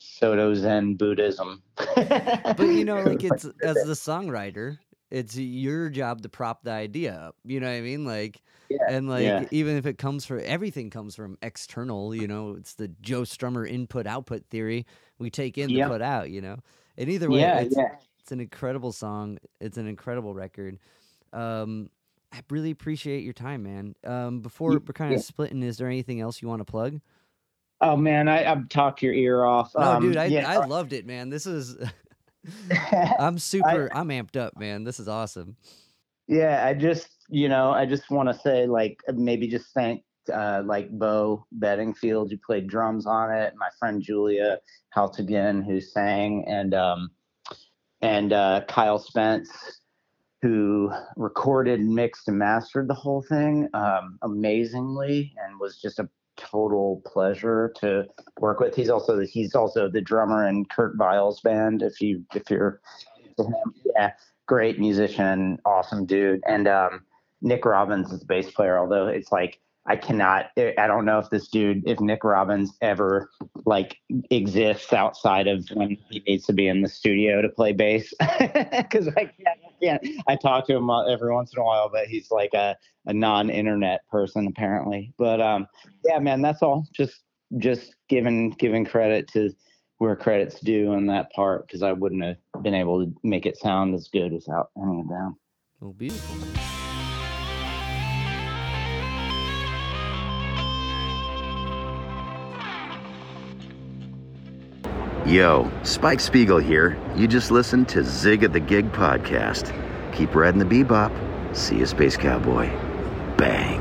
Soto Zen Buddhism. but you know like it's as the songwriter it's your job to prop the idea up you know what i mean like Yeah, and like yeah. even if it comes from everything comes from external you know it's the joe strummer input output theory we take in to put out you know and either way yeah, it's, yeah. It's an incredible song. It's an incredible record. Um, I really appreciate your time, man. Um, before Ye- we're kind of splitting, is there anything else you want to plug? Oh man, I, I've talked your ear off. No, um, dude, I, you I loved it, man. This is I'm super. I'm amped up, man. This is awesome. yeah, I just you know I just want to say like maybe just thank uh, like Bo Bedingfield who played drums on it, my friend Julia Haltigan who sang, and um, and uh, Kyle Spence who recorded, mixed, and mastered the whole thing um, amazingly, and was just a total pleasure to work with. He's also he's also the drummer in Kurt Vile's band. If you if you're yeah, great musician, awesome dude, and um, Nick Robbins is the bass player. Although it's like I cannot, I don't know if this dude, if Nick Robbins ever like exists outside of when he needs to be in the studio to play bass, because I can't, can't. I talk to him uh, every once in a while, but he's like a, a non-internet person apparently. But um, yeah, man, that's all. Just just giving giving credit to where credit's due on that part because I wouldn't have been able to make it sound as good without any of them. Beautiful. Yo, Spike Spiegel here. You just listened to Zig of the Gig podcast. Keep riding the bebop. See you, Space Cowboy. Bang.